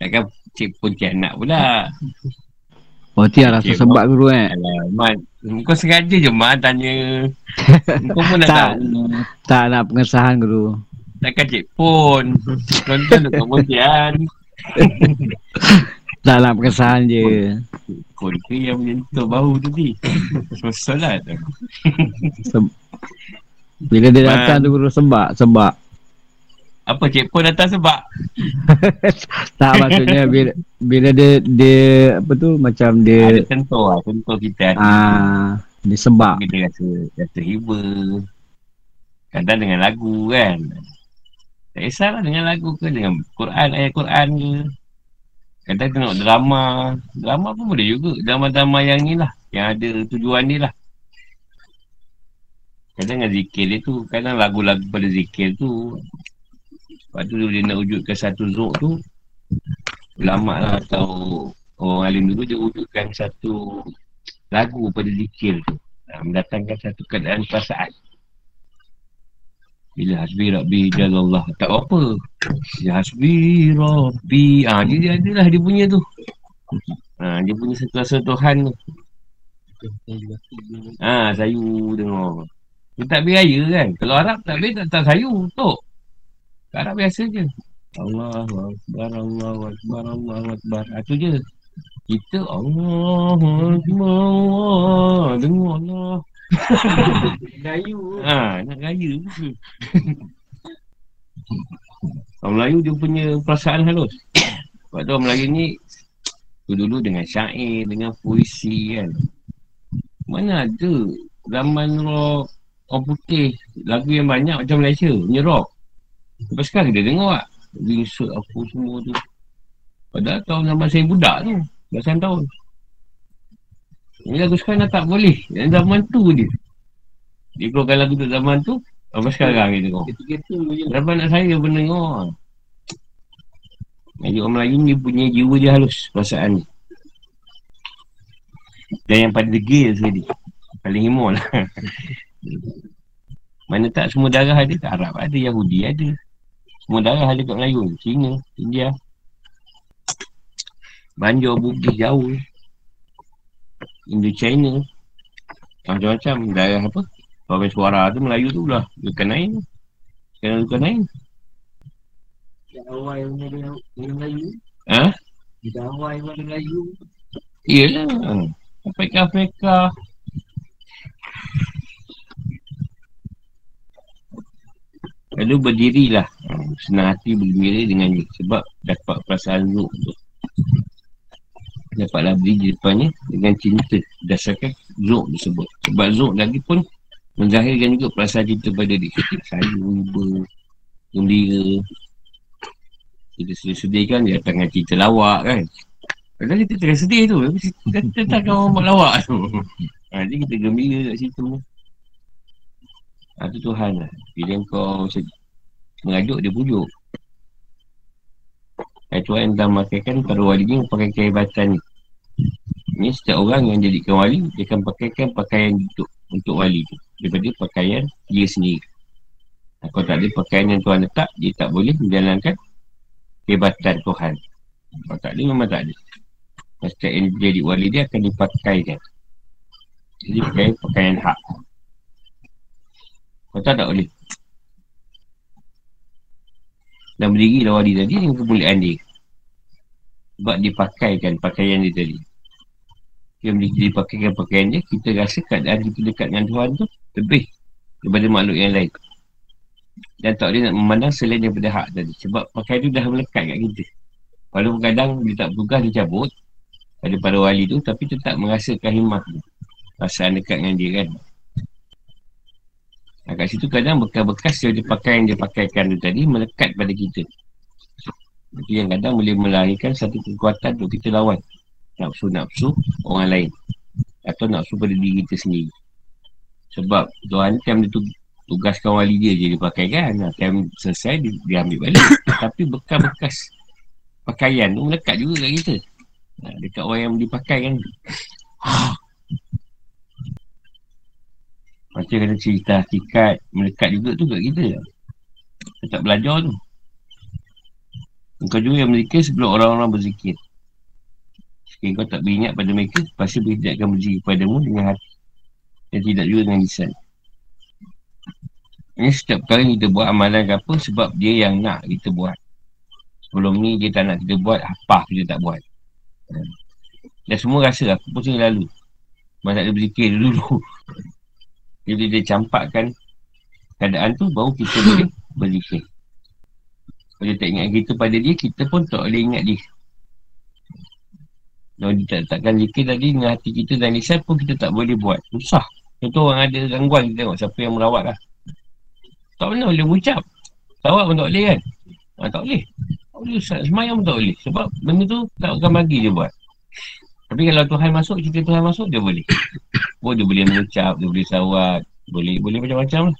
Takkan cik pun cik nak pula Oh tiada rasa sebab guru eh? Alah, Man Kau sengaja je Man tanya. Kau pun nak tak, tahu. Tak nak pengesahan guru Takkan cik pun. Tonton dekat kemudian Tak nak pengesahan je. Ke yang menyentuh bahu tadi Semasa solat. Se- Bila dia Man. datang tu guru sebab Sebab Apa checkpoint datang sebab? Tak maksudnya bila, bila dia, dia apa tu macam Ada dia tentu lah. Kita ah dia sebab. Kita rasa, rasa hiba. Kadang dengan lagu kan. Tak kisahlah dengan lagu ke, dengan Quran, ayat Quran ke. Kadang tengok drama. Drama pun boleh juga. Drama-drama yang ni lah. Yang ada tujuan ni lah. Kadang dengan zikir dia tu. Kadang lagu-lagu pada zikir tu. Lepas tu dia nak wujudkan satu zuk tu. Ulama lah atau orang alim dulu dia wujudkan satu lagu pada zikir tu. Ha, mendatangkan satu keadaan perasaan. Bila hasbi rabbi jalallah. Tak apa. Ya hasbi rabbi. Ah ha, dia, dia lah dia punya tu. Ha, dia punya satu rasa Tuhan tu. Ha, sayu tengok. Dia tak beraya kan. Kalau Arab tak boleh tak, tak sayu. Tok. Arab biasa je. Allah Akbar, Allah Akbar, Allah Akbar. Ha, tu je. Kita Allah Akbar, Allah. Dengar Allah. Gayu. Ha, nak raya? Orang Melayu dia punya perasaan halus. Sebab tu orang Melayu ni dulu dengan syair, dengan puisi kan. Mana ada zaman rock orang putih lagu yang banyak macam Malaysia punya rock. Lepas sekarang kita dengar tak? Ringsut apa semua tu. Padahal tahun zaman saya budak tu. Belasan tahun. Ini lagu sekarang dah tak boleh. Yang zaman tu je. Dia keluarkan lagu tu zaman tu. Apa sekarang kita tengok. Kereta-kereta je. Dapat nak saya pun dengar. Jadi orang Melayu ni punya jiwa dia halus perasaan ni. Dan yang paling degil sekali. Paling himau lah. Mana tak semua darah ada Arab ada, Yahudi ada. Semua darah ada kat Melayu. Cina, India. Banjur Bugis jauh. Indo-China. Macam-macam darah apa. Orang suara tu Melayu tu lah. Bukan lain. Sekarang bukan lain. Yang awal yang ada Melayu. Ha? Kita awal yang ada Melayu. Iyalah. Afrika-Afrika. Lalu berdirilah. Ha, Senang hati bergembira dengan dia. Sebab dapat perasaan Zul tu. Dapatlah berdiri di depannya dengan cinta. Berdasarkan Zul tersebut. Sebab Zul lagi pun menzahirkan juga perasaan cinta pada dia. Saya, iba, gembira. Kita sedih-sedih kan, dia datang dengan cerita lawak kan. Padahal kita tengah sedih tu. Kita tentang orang buat lawak tu. Ha, jadi kita gembira kat situ. Ha, tu Tuhan lah. Bila kau se- mengajuk, dia pujuk. Ha, Tuhan yang dah makaikan para wali ni pakai kehebatan ni. Ni setiap orang yang jadikan wali, dia akan pakaikan pakaian untuk, untuk wali tu. Daripada pakaian dia sendiri. Kalau tak ada pakaian yang Tuhan letak, dia tak boleh menjalankan kehebatan Tuhan. Kalau tak ada, memang tak ada. Setiap yang jadi wali dia akan dipakaikan. Jadi pakai pakaian hak. Kau tak tak boleh. Dan berdiri lah wali tadi dengan kemuliaan dia. Sebab dipakaikan pakaian dia tadi. Dia berdiri dipakaikan pakaian dia, kita rasa keadaan kita dekat dengan Tuhan tu lebih daripada makhluk yang lain. Dan tak boleh nak memandang selain daripada hak tadi. Sebab pakaian tu dah melekat kat kita. Walaupun kadang dia tak bertugas, dia cabut pada para wali tu, tapi tetap merasakan himmah tu. Perasaan dekat dengan dia kan. Nah, kat situ kadang bekas-bekas yang dia pakai yang dia pakaikan tu tadi melekat pada kita. Itu yang kadang boleh melahirkan satu kekuatan untuk kita lawan. Nafsu-nafsu orang lain. Atau nafsu pada diri kita sendiri. Sebab Tuhan time dia tu tugaskan wali dia je dia pakaikan. Nah, time selesai dia, dia ambil balik. Tapi bekas-bekas pakaian tu melekat juga kat kita. Dekat orang yang dipakaikan tu. Macam kata cerita hakikat melekat juga tu kat kita. Kita tak belajar tu. Engkau juga yang berzikir sebelum orang-orang berzikir. Jika kau tak beringat pada mereka, pasti mereka akan berzikir padamu dengan hati. Dan tidak juga dengan lisan. Ini setiap kali kita buat amalan ke apa, sebab dia yang nak kita buat. Sebelum ni dia tak nak kita buat, apa kita tak buat. Dan semua rasa aku pun sini lalu. Masa tak ada berzikir dulu. Jadi dia campakkan keadaan tu baru kita boleh berzikir. Kalau tak ingat kita pada dia, kita pun tak boleh ingat dia. Kalau dia tak letakkan zikir tadi dengan hati kita dan lisan pun kita tak boleh buat. Susah. Contoh orang ada gangguan kita tengok siapa yang merawat lah. Tak pernah boleh mengucap. Tawak pun tak boleh kan? Ha, tak boleh. Tak boleh Ustaz. Semayang pun tak boleh. Sebab benda tu tak akan bagi dia buat. Tapi kalau Tuhan masuk, cerita Tuhan masuk, dia boleh. Oh, dia boleh mengucap, dia boleh sawat. Boleh boleh macam-macam lah.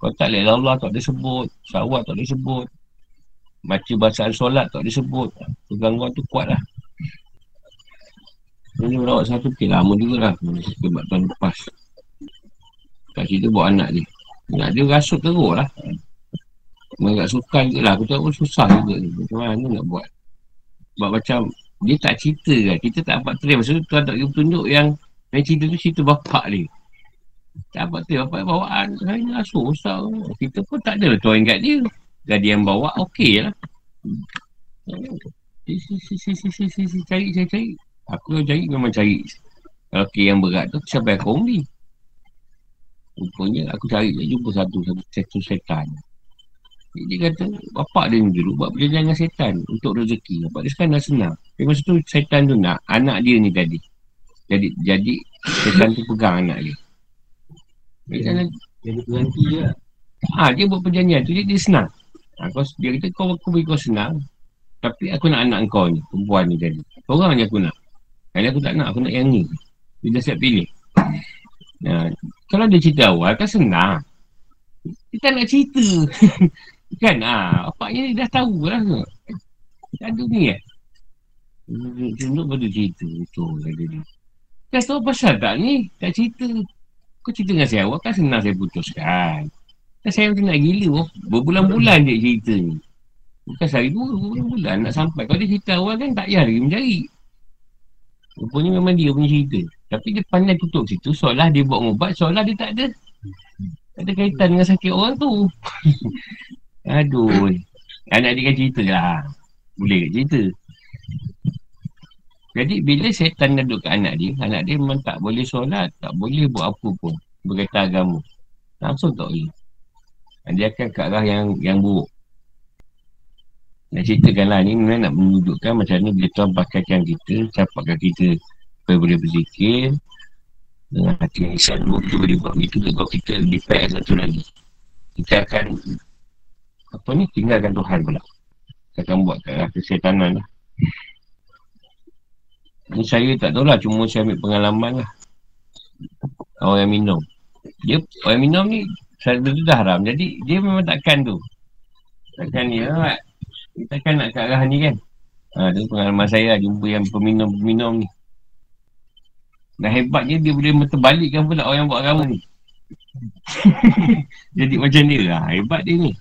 Kalau tak lihat Allah tak boleh sebut. Sawat tak boleh sebut. Baca bacaan solat tak boleh sebut. Gangguan tu kuat lah. Ini merawat satu okay, lama juga lah. Sebab tahun lepas. Tak cerita buat anak dia. Anak dia rasut teruk lah. Mereka tak suka juga lah. Aku tahu susah juga ni. Macam mana nak buat. Sebab macam dia tak cerita kan. Kita tak dapat terima. Maksudnya Tuhan tak tunjuk yang yang cerita tu cerita bapak dia. Tak dapat terima. Bapak bawaan. Saya ni rasut susah. Kita pun tak ada lah Tuhan ingat dia. Jadi yang bawa okey lah. Cari, cari, cari. Aku yang cari memang cari. Kalau okey yang berat tu, siapa yang beli? Rupanya aku cari jumpa satu, satu, satu setan. Dia, dia kata, bapak dia ni dulu buat perjanjian dengan setan untuk rezeki. Bapak dia sekarang dah senang. Tapi masa tu setan tu nak anak dia ni tadi. Jadi jadi setan tu pegang anak dia. Dia kata, Jadi berhenti je. Ha, dia buat perjanjian tu, dia, dia senang. Ha, kau, dia kata, kau aku bagi kau senang. Tapi aku nak anak kau ni, perempuan ni tadi. Kau orang je aku nak. Kali aku tak nak, aku nak yang ni. Dia dah siap pilih. Ha, kalau dia cerita awal, kan senang. Dia tak nak cerita. kan, ha, apaknya dia dah tahu lah. Tak ada ni kan. Tunjuk pada cerita. Betul, kata dia. Kau tahu pasal tak ni? Tak cerita. Kau cerita dengan saya awal, kan senang saya putuskan. Kan saya macam nak gila oh. Berbulan-bulan dia cerita ni Bukan sehari dua Berbulan-bulan nak sampai Kalau dia cerita awal kan Tak payah lagi mencari Rupanya memang dia punya cerita Tapi dia pandai tutup situ Seolah dia buat ubat Seolah dia tak ada Tak ada kaitan dengan sakit orang tu Aduh. Anak dia kan cerita lah. Boleh ke cerita? Jadi bila setan duduk kat anak dia Anak dia memang tak boleh solat Tak boleh buat apa pun. Berkaitan agama. Langsung tak boleh. Dia akan ke arah yang yang buruk. Nak ceritakanlah ni memang nak menunjukkan macam ni bila Tuhan pakaikan kita, capakkan kita boleh berzikir dengan hati yang isyak dulu boleh buat begitu kalau kita lebih satu lagi. Kita akan apa ni, tinggalkan Tuhan pula. Akan buat ke arah kesetanan lah. Ni saya tak tahulah, cuma saya ambil pengalaman lah. Orang yang minum. Dia, orang yang minum ni Syarat tu dah haram. Jadi dia memang takkan tu. Takkan ni lah. Dia takkan nak ke arah ni kan. Ha, tu pengalaman saya lah jumpa yang peminum-peminum ni. Dan hebatnya dia boleh terbalikkan pula orang yang buat agama ni. Jadi macam dia lah. Hebat dia ni.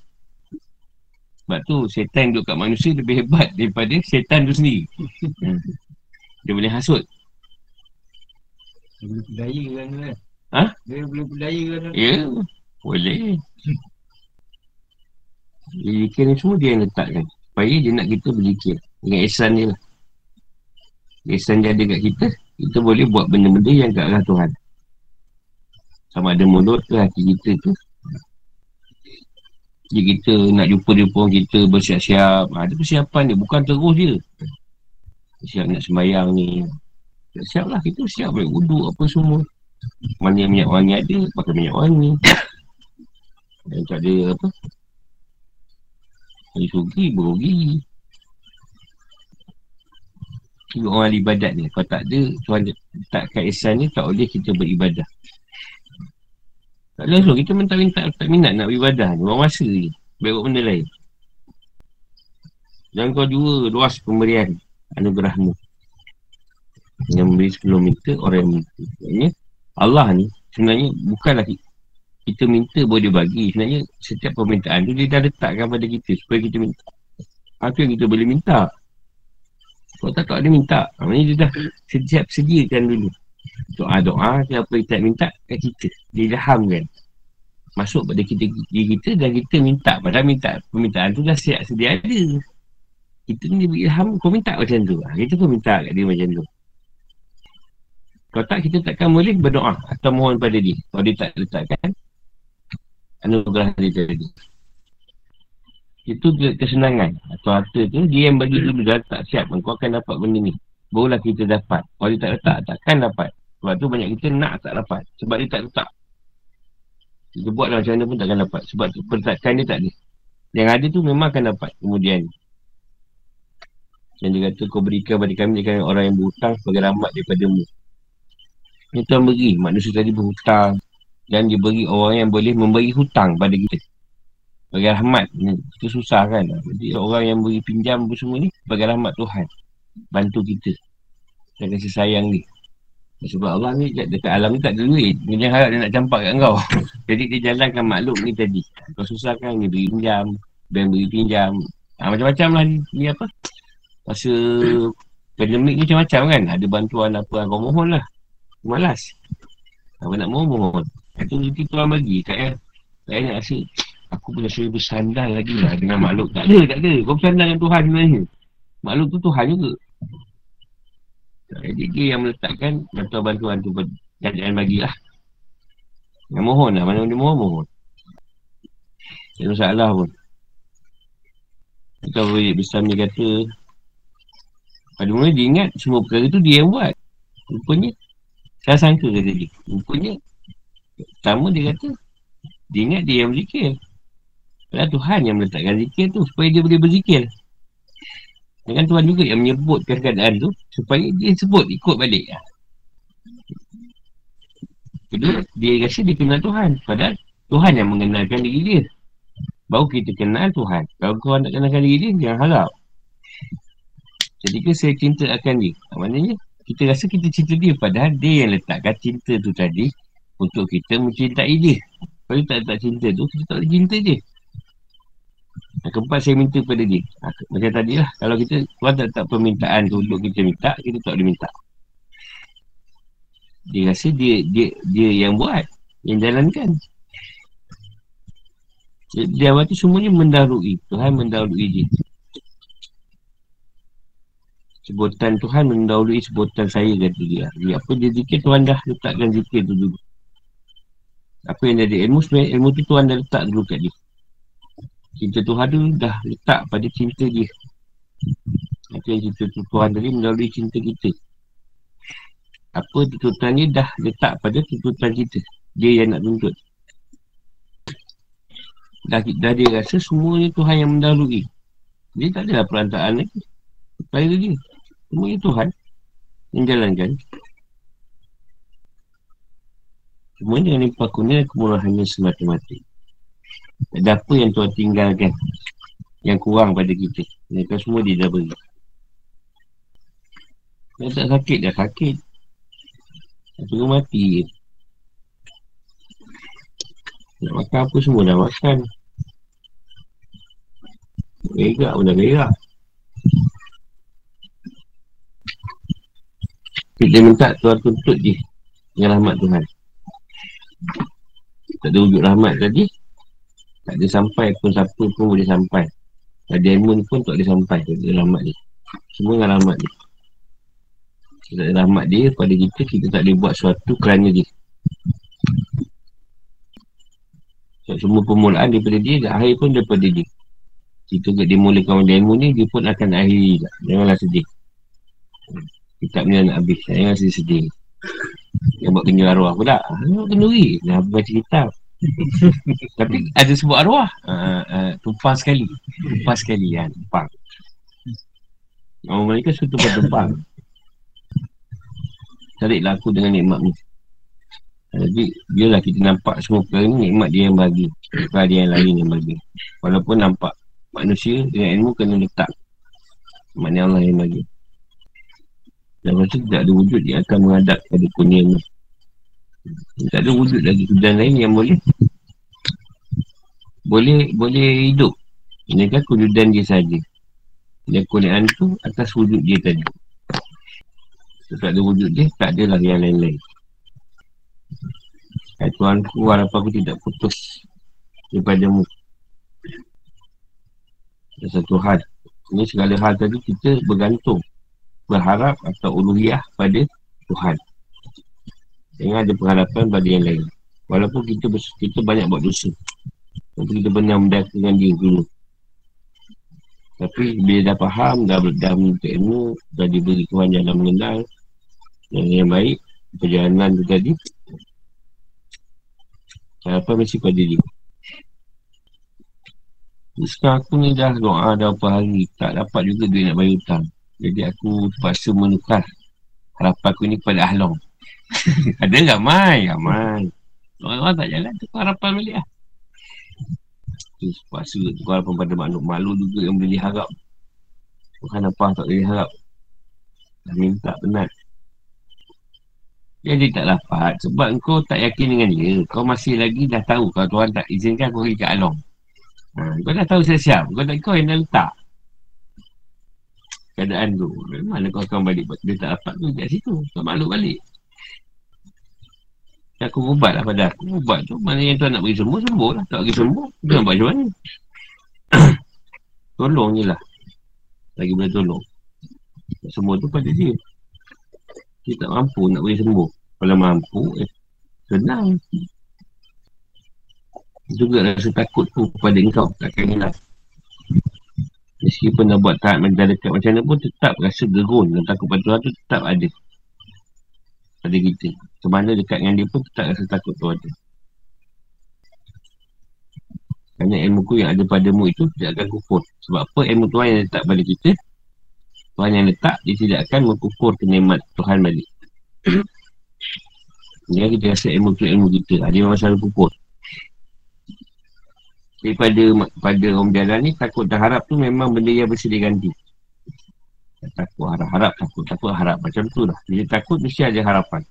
Sebab tu setan duduk kat manusia lebih hebat daripada setan tu sendiri. Hmm. Dia boleh hasut. Dia boleh berdaya kan kan. Ha? Dia boleh berdaya kan. Ya. Boleh. Zikir ni semua dia yang letakkan. Supaya dia nak kita berzikir. Dengan ihsan dia lah. Ihsan dia ada kat kita. Kita boleh buat benda-benda yang kat arah Tuhan. Sama ada mulut ke hati kita tu. Jadi kita nak jumpa dia pun kita bersiap-siap. Ada persiapan dia. Bukan terus dia. Siap nak sembahyang ni. Siap lah. Kita siap boleh wuduk apa semua. Mana minyak wangi ada. Pakai minyak wangi. Yang tak ada apa Dia sugi berugi orang ibadat ni Kalau tak ada Tuhan letakkan ihsan ni Tak boleh kita beribadah Tak langsung Kita minta tak minat nak beribadah ni Orang masa ni Baik buat benda lain. Dan kau juga luas pemberian Anugerahmu Yang memberi sebelum minta Orang yang minta. Maksudnya Allah ni Sebenarnya bukanlah kita minta boleh bagi sebenarnya setiap permintaan tu dia dah letakkan pada kita supaya kita minta. Apa yang kita boleh minta? Kalau tak tak ada minta. Maknanya dia dah setiap sediakan dulu doa-doa apa yang kita minta kat kita. Kan masuk pada kita diri kita dan kita minta. Padahal minta permintaan tu dah siap sedia ada. Kita ni dia ilham kau minta macam tu. Ha, kita pun minta kat dia macam tu. Kalau tak kita takkan boleh berdoa atau mohon pada dia. Kalau dia tak letakkan anugerah dia tadi. Itu ke- kesenangan Atau harta tu Dia yang bagi dulu Dah tak siap Kau akan dapat benda ni. Barulah kita dapat. Kalau dia tak letak Takkan dapat Sebab tu banyak kita nak tak dapat. Sebab dia tak letak Kita buat macam mana pun takkan dapat. Sebab tu pertakan dia tak ada. Yang ada tu memang akan dapat Kemudian. Yang dia kata Kau berikan pada kami Dengan orang yang berhutang Sebagai rahmat daripada mu Ini Tuhan beri. Manusia tadi berhutang. Dan dia beri orang yang boleh Memberi hutang pada kita. Sebagai rahmat. Kita susah kan? Jadi orang yang beri pinjam semua ni Sebagai rahmat Tuhan. Bantu kita. Dan kasih sayang ni Sebab Allah ni kat- dekat alam ni tak ada duit. Dia harap dia nak campak kat kau. Jadi dia jalankan makhluk ni tadi. Kau susah kan Dia beri pinjam. Bank beri pinjam. Ha, Macam-macam lah ni, ni apa? Masa Pandemik ni macam-macam kan? Ada bantuan apa Kau mohon lah. Malas. Apa nak mohon? Itu rezeki Tuhan bagi Tak payah Tak payah nak rasa Aku punya saya bersandar lagi lah dengan makhluk. Tak ada, tak ada. Kau bersandar dengan Tuhan sebenarnya. Makhluk tu Tuhan juga. Jadi dia yang meletakkan bantuan-bantuan tu jangan bagi lah. Yang mohon lah. Mana dia mohon, mohon. Tak ada masalah pun. Kalau Wajib besar ni kata pada mula dia ingat semua perkara tu dia yang buat. Rupanya saya sangka kata dia. Rupanya pertama dia kata dia ingat dia yang berzikir. Padahal Tuhan yang meletakkan zikir tu supaya dia boleh berzikir. Dan Tuhan juga yang menyebutkan keadaan tu supaya dia sebut ikut balik. Kedua, dia rasa dia kenal Tuhan. Padahal Tuhan yang mengenalkan diri dia. Baru kita kenal Tuhan. Kalau kau nak kenalkan diri dia, jangan harap. Jadi ke saya cinta akan dia. Maknanya, kita rasa kita cinta dia. Padahal dia yang letakkan cinta tu tadi untuk kita mencintai dia. Kalau tak letak cinta tu, kita tak boleh cinta dia. Yang keempat saya minta kepada dia. Ha, Macam tadi lah. Kalau kita Tuhan tak letak permintaan tu Untuk kita minta Kita tak boleh minta. Dia rasa dia Dia dia yang buat Yang jalankan. Dia, dia tu semuanya mendahului Tuhan mendahului dia. Sebutan Tuhan mendahului sebutan saya kata dia. Dia Apa dia zikir Tuhan dah letakkan zikir tu dulu. Apa yang jadi ilmu sebenarnya Ilmu tu Tuhan dah letak dulu kat dia Cinta Tuhan tu dah letak pada cinta dia. Itu yang cinta tu Tuhan tadi melalui cinta kita. Apa tuntutan dia dah letak pada tuntutan kita. Dia yang nak tuntut. Dah, dah dia rasa semuanya Tuhan yang mendahului. Dia tak adalah perantaraan lagi. Supaya dia Semuanya Tuhan Yang jalankan. Semuanya dengan limpah dan kemurahannya semata-mata ada apa yang Tuhan tinggalkan Yang kurang pada kita? Mereka semua dia dah beri. Yang tak sakit dah sakit. Satu mati je. Nak makan apa semua dah makan. Berak pun dah berak. Kita minta Tuhan tuntut je Dengan rahmat Tuhan. Tak ada wujud rahmat tadi tak ada sampai pun siapa pun boleh sampai. Ada ilmu pun tak boleh sampai Tak ada rahmat dia. Semua dengan rahmat dia. Tak ada rahmat dia pada kita Kita tak boleh buat sesuatu kerana dia. So, Semua permulaan daripada dia Dan akhir pun daripada dia. Kita dia mulakan ilmu ni Dia pun akan akhiri tak Janganlah sedih. Kitab ni nak habis. Jangan sedih-sedih. Yang buat kenyur arwah pula. Buat kenduri. Dah baca kitab tapi ada sebuah arwah uh, uh, Tumpang sekali. Tumpang sekali kan Tumpang Orang mereka suka tumpang tumpang Cariklah aku dengan nikmat ni. Jadi Biarlah kita nampak semua perkara ni Nikmat dia yang bagi. Bukan dia yang lain yang bagi. Walaupun nampak Manusia dengan ilmu kena letak. Maknanya Allah yang bagi. Dan masa tidak ada wujud Dia akan menghadap pada kurnia ni tak ada wujud lagi kemudian lain yang boleh. Boleh boleh hidup. Ini kan kewujudan dia saja. Dan kurniaan tu atas wujud dia tadi. So, tak ada wujud dia tak adalah yang lain-lain. Hai Tuhan ku walaupun aku tidak putus daripadamu dan satu hal ini segala hal tadi kita bergantung berharap atau uluhiyah pada Tuhan Jangan ada pengharapan pada yang lain Walaupun kita kita banyak buat dosa Walaupun kita pernah mendaki dengan dia dulu Tapi bila dah faham, dah, dah menuntut ilmu, dah diberi Tuhan jalan mengenal yang yang baik, perjalanan tu tadi, harapan mesti pada dia. Sekarang aku ni dah doa dah berapa hari, tak dapat juga duit nak bayar hutang. Jadi aku terpaksa menukar harapan aku ni kepada Ahlong. Ada ramai, ramai. Orang-orang tak jalan, tu harapan balik lah. Tu terpaksa tukar harapan pada makhluk malu juga yang boleh diharap. Bukan apa tak boleh diharap. Dah minta penat. Jadi tak dapat sebab kau tak yakin dengan dia. Kau masih lagi dah tahu kalau Tuhan tak izinkan kau pergi ke Along. Ha, kau dah tahu siap-siap. Kau tak kau yang dah letak. Keadaan tu. Mana kau akan balik. Dia tak dapat tu kat situ. Kau malu balik. Aku ubat lah pada aku. Ubat tu mana yang tuan nak bagi sembuh, sembuh lah. Tak bagi sembuh, dia nak buat macam mana? tolong je lah. Lagi boleh tolong. Semua tu pada dia. Dia tak mampu nak bagi sembuh. Kalau mampu, eh, senang. Juga rasa takut tu kepada engkau. Takkan hilang. Meskipun dah buat taat mendadak macam mana pun tetap rasa gerun dan takut pada Tuhan tu tetap ada pada kita. Kemana dekat dengan dia pun tetap rasa takut tu ada. Kerana ilmu ku yang ada padamu itu tidak akan kufur. Sebab apa ilmu Tuhan yang letak pada kita, Tuhan yang letak, dia tidak akan mengkufur kenikmat Tuhan balik. Dia kita rasa ilmu tu ilmu kita. Ada memang selalu kufur. Jadi pada, pada orang berjalan ni, takut dan harap tu memang benda yang bersedia ganti. Takut harap-harap, takut takut harap macam tu lah. Bila takut mesti ada harapan.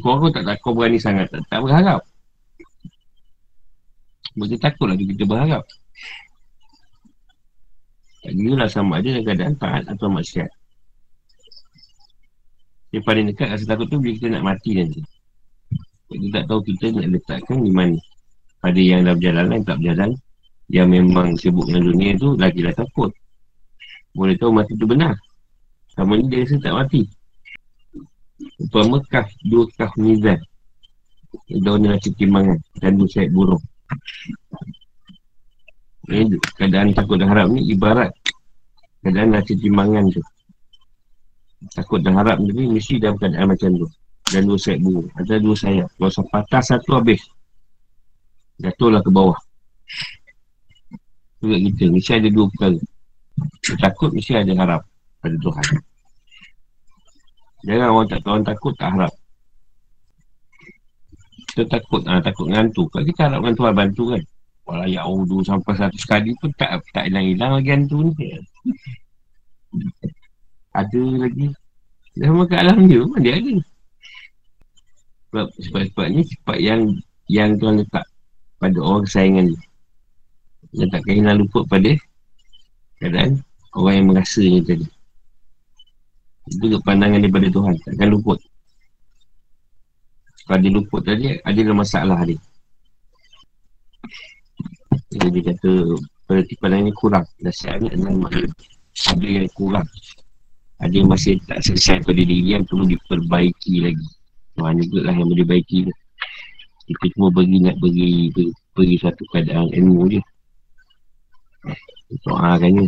Kau aku tak takut berani sangat, tak, tak berharap. Bagi takut lah kita berharap. Tak kira lah sama ada dalam keadaan taat atau maksiat. Yang paling dekat rasa takut tu bila kita nak mati nanti. Kita tak tahu kita nak letakkan di mana. Pada yang dah berjalan, yang tak berjalan. Yang memang sibuk dengan dunia tu, lagi lah takut. Boleh tahu mati tu benar. Sama ni dia rasa tak mati. Kaf, dua kaf mizan. Daun nasi timbangan dan dua sayap burung. Ini keadaan takut dan harap ni ibarat keadaan nasi timbangan tu. Takut dan harap ni mesti dalam keadaan macam tu. Dan dua sayap burung. Ada dua sayap. Kalau patah satu habis. Jatuhlah ke bawah. Juga kita. Mesti ada dua perkara. Takut mesti ada harap pada Tuhan. Jangan orang tak orang takut tak harap. Kita takut, ah, takut ngantuk. Kalau kita harap dengan Tuhan bantu kan. Walau ya Allah sampai satu sekali pun tak tak hilang-hilang lagi hantu ni. Ada lagi. Sama ke alam dia pun dia ada. Sebab, sebab, ni sebab yang yang Tuhan letak pada orang kesayangan dia. Yang takkan hilang luput pada keadaan orang yang merasanya tadi. Itu pandangan daripada Tuhan. Takkan luput. Kalau dia luput tadi, ada masalah dia. Jadi dia kata, pandangan ini kurang. Dasar ni adalah makna. Ada yang kurang. Ada yang masih tak selesai pada diri yang perlu diperbaiki lagi. Tuhan juga lah yang boleh baiki. Kita cuma bagi nak beri, beri, beri satu keadaan ilmu je. Doakannya.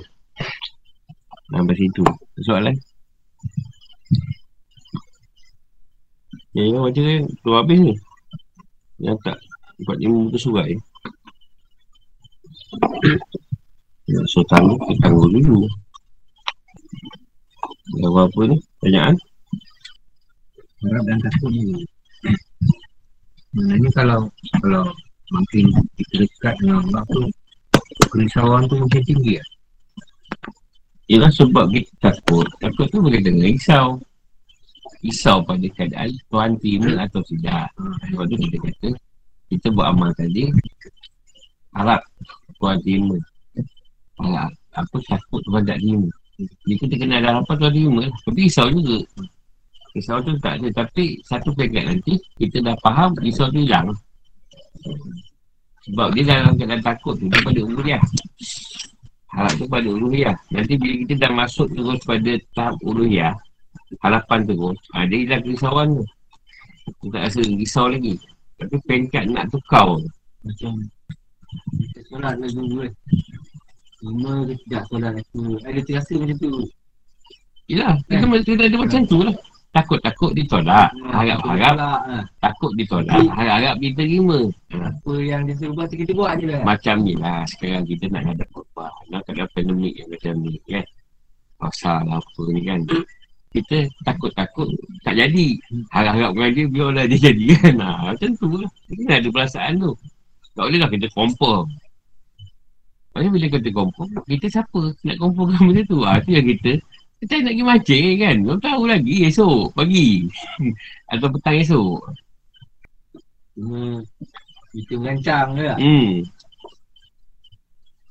Sampai situ. Soalan? Ya, ya baca kan. Tu habis ni. Yang tak. Empat lima muka surat ya. Ya, so tangguh, kita tangguh dulu. Ya, apa ni? Pertanyaan? Harap dan takut ni. Sebenarnya kalau kalau makin kita dekat dengan Allah tu kerisauan tu mungkin tinggi lah. Ialah sebab kita takut. Takut tu boleh dengan risau. Risau pada keadaan Tuhan terima atau tidak. Sebab tu kita kata, kita buat amal tadi, harap Tuhan terima. Harap apa takut Tuhan tak terima. Jadi kita kena ada harapan Tuhan terima. Tapi risau juga. Risau tu tak ada. Tapi satu peringkat nanti, kita dah faham risau tu hilang. Sebab dia dalam keadaan takut tu, dia pada uluhiyah. Harap tu pada uluhiyah. Nanti bila kita dah masuk terus pada tahap uluhiyah, harapan terus, ha, dia hilang kerisauan tu. Kita tak rasa risau lagi. Tapi peringkat nak tukar tu. Macam kita solat lah dulu kan. Cuma dia tidak solat aku. Ada terasa macam tu. Yelah, kita, kita ada macam tu lah. Takut-takut ditolak. Harap-harap Tolak, ha. takut ditolak. Harap-harap diterima. Ha. Apa yang dia suruh buat kita buat je lah. Macam ni lah sekarang kita nak ada khutbah. Nak ada pandemik yang macam ni kan. Pasal apa ni kan. Kita takut-takut tak jadi. Harap-harap dengan dia biarlah dia jadi kan. Ha, macam tu lah. Kita ada perasaan tu. Tak boleh lah kita kompor. Maksudnya bila kita kompor, kita siapa nak komporkan benda tu? Ha, tu yang kita kita nak pergi mancing kan. Kau tahu lagi esok pagi. Atau petang esok. Cuma kita merancang je lah. Hmm.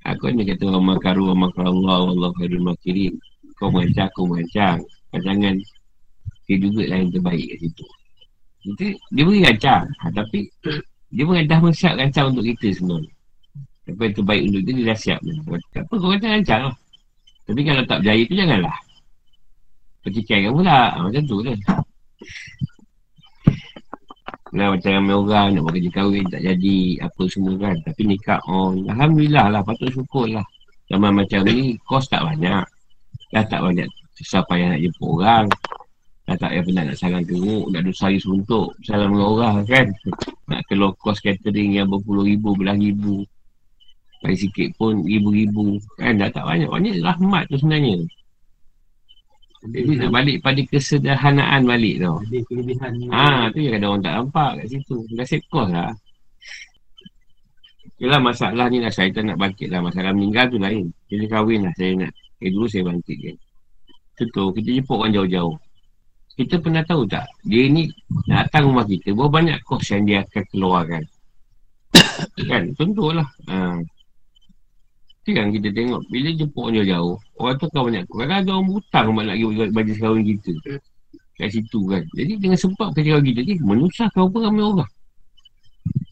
Aku ni kata wa makaru wa makarallah wallahu khairul makirin. Kau merancang, aku merancang. Rancangan dia juga lah yang terbaik kat situ. Kita, dia beri rancang. Ha, tapi dia pun dah mensiap rancang untuk kita sebenarnya. Apa yang terbaik untuk dia, dia dah siap. Tak apa, kau rancang rancang lah. Tapi kalau tak berjaya tu janganlah. Pertikaikan pula. Ha, macam tu lah. Nah, macam ramai orang nak buat kerja kahwin tak jadi apa semua kan. Tapi nikah on. Alhamdulillah lah. Patut syukur lah. Zaman macam ni, kos tak banyak. Dah tak banyak susah payah nak jemput orang. Dah tak payah penat nak sarang teruk. Nak duduk sari suntuk. Salam dengan orang kan. Nak keluar kos catering yang berpuluh ribu, belah ribu. Paling sikit pun ribu-ribu. Kan dah tak banyak. Banyak rahmat tu sebenarnya. Jadi nak balik pada kesederhanaan balik tau. Ada kelebihan. Ah, tu yang kadang orang tak nampak kat situ. Dah save cost lah. Yelah masalah ni lah saya tak nak bangkit lah. Masalah meninggal tu lain. Bila kahwin lah saya nak. Eh dulu saya bangkit kan. Contoh, kita jemput orang jauh-jauh. Kita pernah tahu tak? Dia ni datang rumah kita. Berapa banyak kos yang dia akan keluarkan. kan? Contohlah. Ha. Itu yang kita tengok. Bila jemput orang jauh-jauh. Orang tu kau banyak kos. Kadang ada orang hutang mak nak pergi baju kahwin kita. Kat situ kan. Jadi dengan sebab kerja kita ni. Menyusahkan apa ramai orang.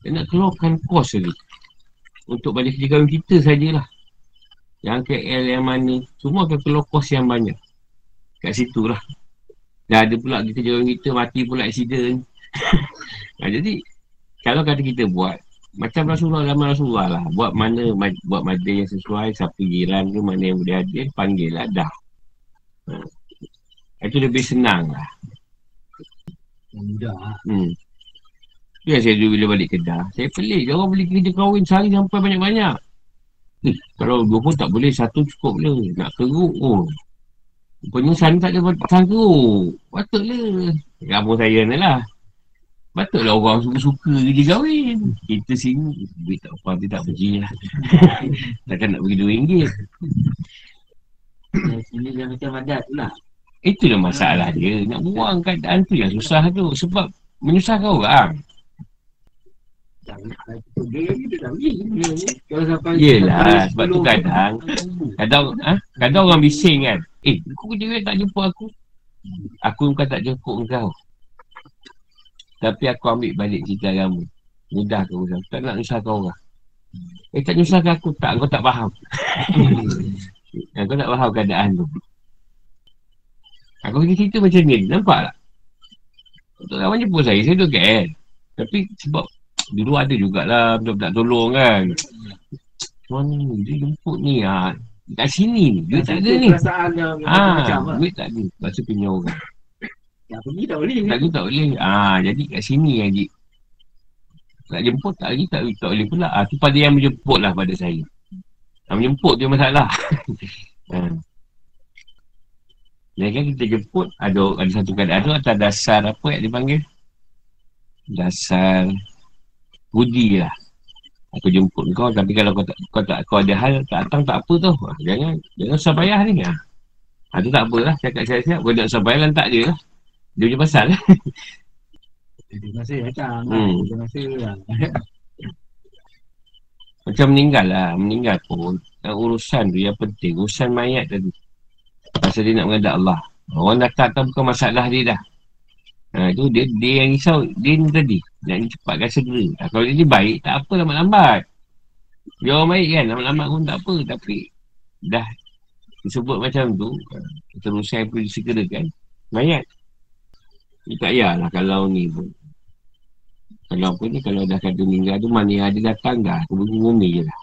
Dia nak keluarkan kos tadi. Untuk baju kerja kahwin kita sajalah. Yang KL yang mana. Semua akan keluar kos yang banyak. Kat situ lah. Dah ada pula kita jalan kita mati pula accident. ha, jadi kalau kata kita buat macam Rasulullah zaman Rasulullah lah. Buat mana ma- buat mana yang sesuai siapa jiran tu mana yang boleh hadir panggil lah dah. Ha. Itu lebih senang lah. Mudah. Hmm. Ya saya dulu bila balik Kedah. Saya pelik. Dia orang beli kerja kahwin sehari sampai banyak-banyak. Eh, kalau dua pun tak boleh. Satu cukup le. Nak keruk oh. Rupanya sana tak ada batang keruk. Patutlah. Kampung saya ni lah. Patutlah orang suka-suka kerja kahwin. Kita sini. Duit tak apa. Dia tak pergi lah. Takkan nak bagi RM2. Yang sini dia macam adat tu lah. Itulah masalah dia. Nak buang keadaan tu yang susah tu. Sebab menyusahkan orang. Dia dia dah. Dia sampai Yelah, sebab tu 10, kadang Kadang ha? kadang orang bising kan Eh, kau kerja tak jemput aku Aku bukan tak jemput kau Tapi aku ambil balik cerita agama Mudah kau usaha Tak nak nyusahkan orang. Eh tak nyusahkan aku. Tak Kau tak faham. Kau tak faham keadaan tu. Aku pergi cerita macam ni. Nampak tak? Untuk kawan jemput saya Saya tu KL Tapi sebab Dulu ada jugalah Budak-budak tolong kan. Mana ni Dia jemput ni ha. Kat sini ni Duit tak ada ni. Yang Ah, macam lah. duit tak ada. Lepas tu punya orang. Yang pergi tak boleh. Tak ada tak boleh. Ah, jadi kat sini lagi. Nak jemput tak lagi tak, tak boleh pula. Ah, tu pada yang menjemput lah pada saya. Yang menjemput tu masalah. ah. Dan kan kita jemput ada ada satu keadaan tu atas dasar apa yang dipanggil? Dasar budi lah. Aku jemput kau tapi kalau kau tak kau tak kau ada hal tak datang tak apa tu. Ah, Jangan jangan usah bayar ni. Ah. Ha, tu tak apalah. Cakap siap-siap. Kau tak usah bayar lantak je lah. Dia punya pasal lah. Dia masa datang. Hmm. Dia masa lah. Macam meninggal lah. Meninggal pun. Yang urusan tu yang penting. Urusan mayat tadi. Pasal dia nak mengadap Allah. Orang datang tak bukan masalah dia dah. Ha, tu dia, dia yang risau. Dia ni tadi. Nak cepatkan segera. Ha, kalau dia ni baik, tak apa lambat-lambat. Dia orang baik kan. Lambat-lambat pun tak apa. Tapi dah disebut macam tu. ha, Terusan pun disegerakan. Mayat. Dia tak payahlah kalau ni pun. Kalau apa ni, kalau dah kata meninggal tu mana yang ada datang dah. Aku bumi je lah.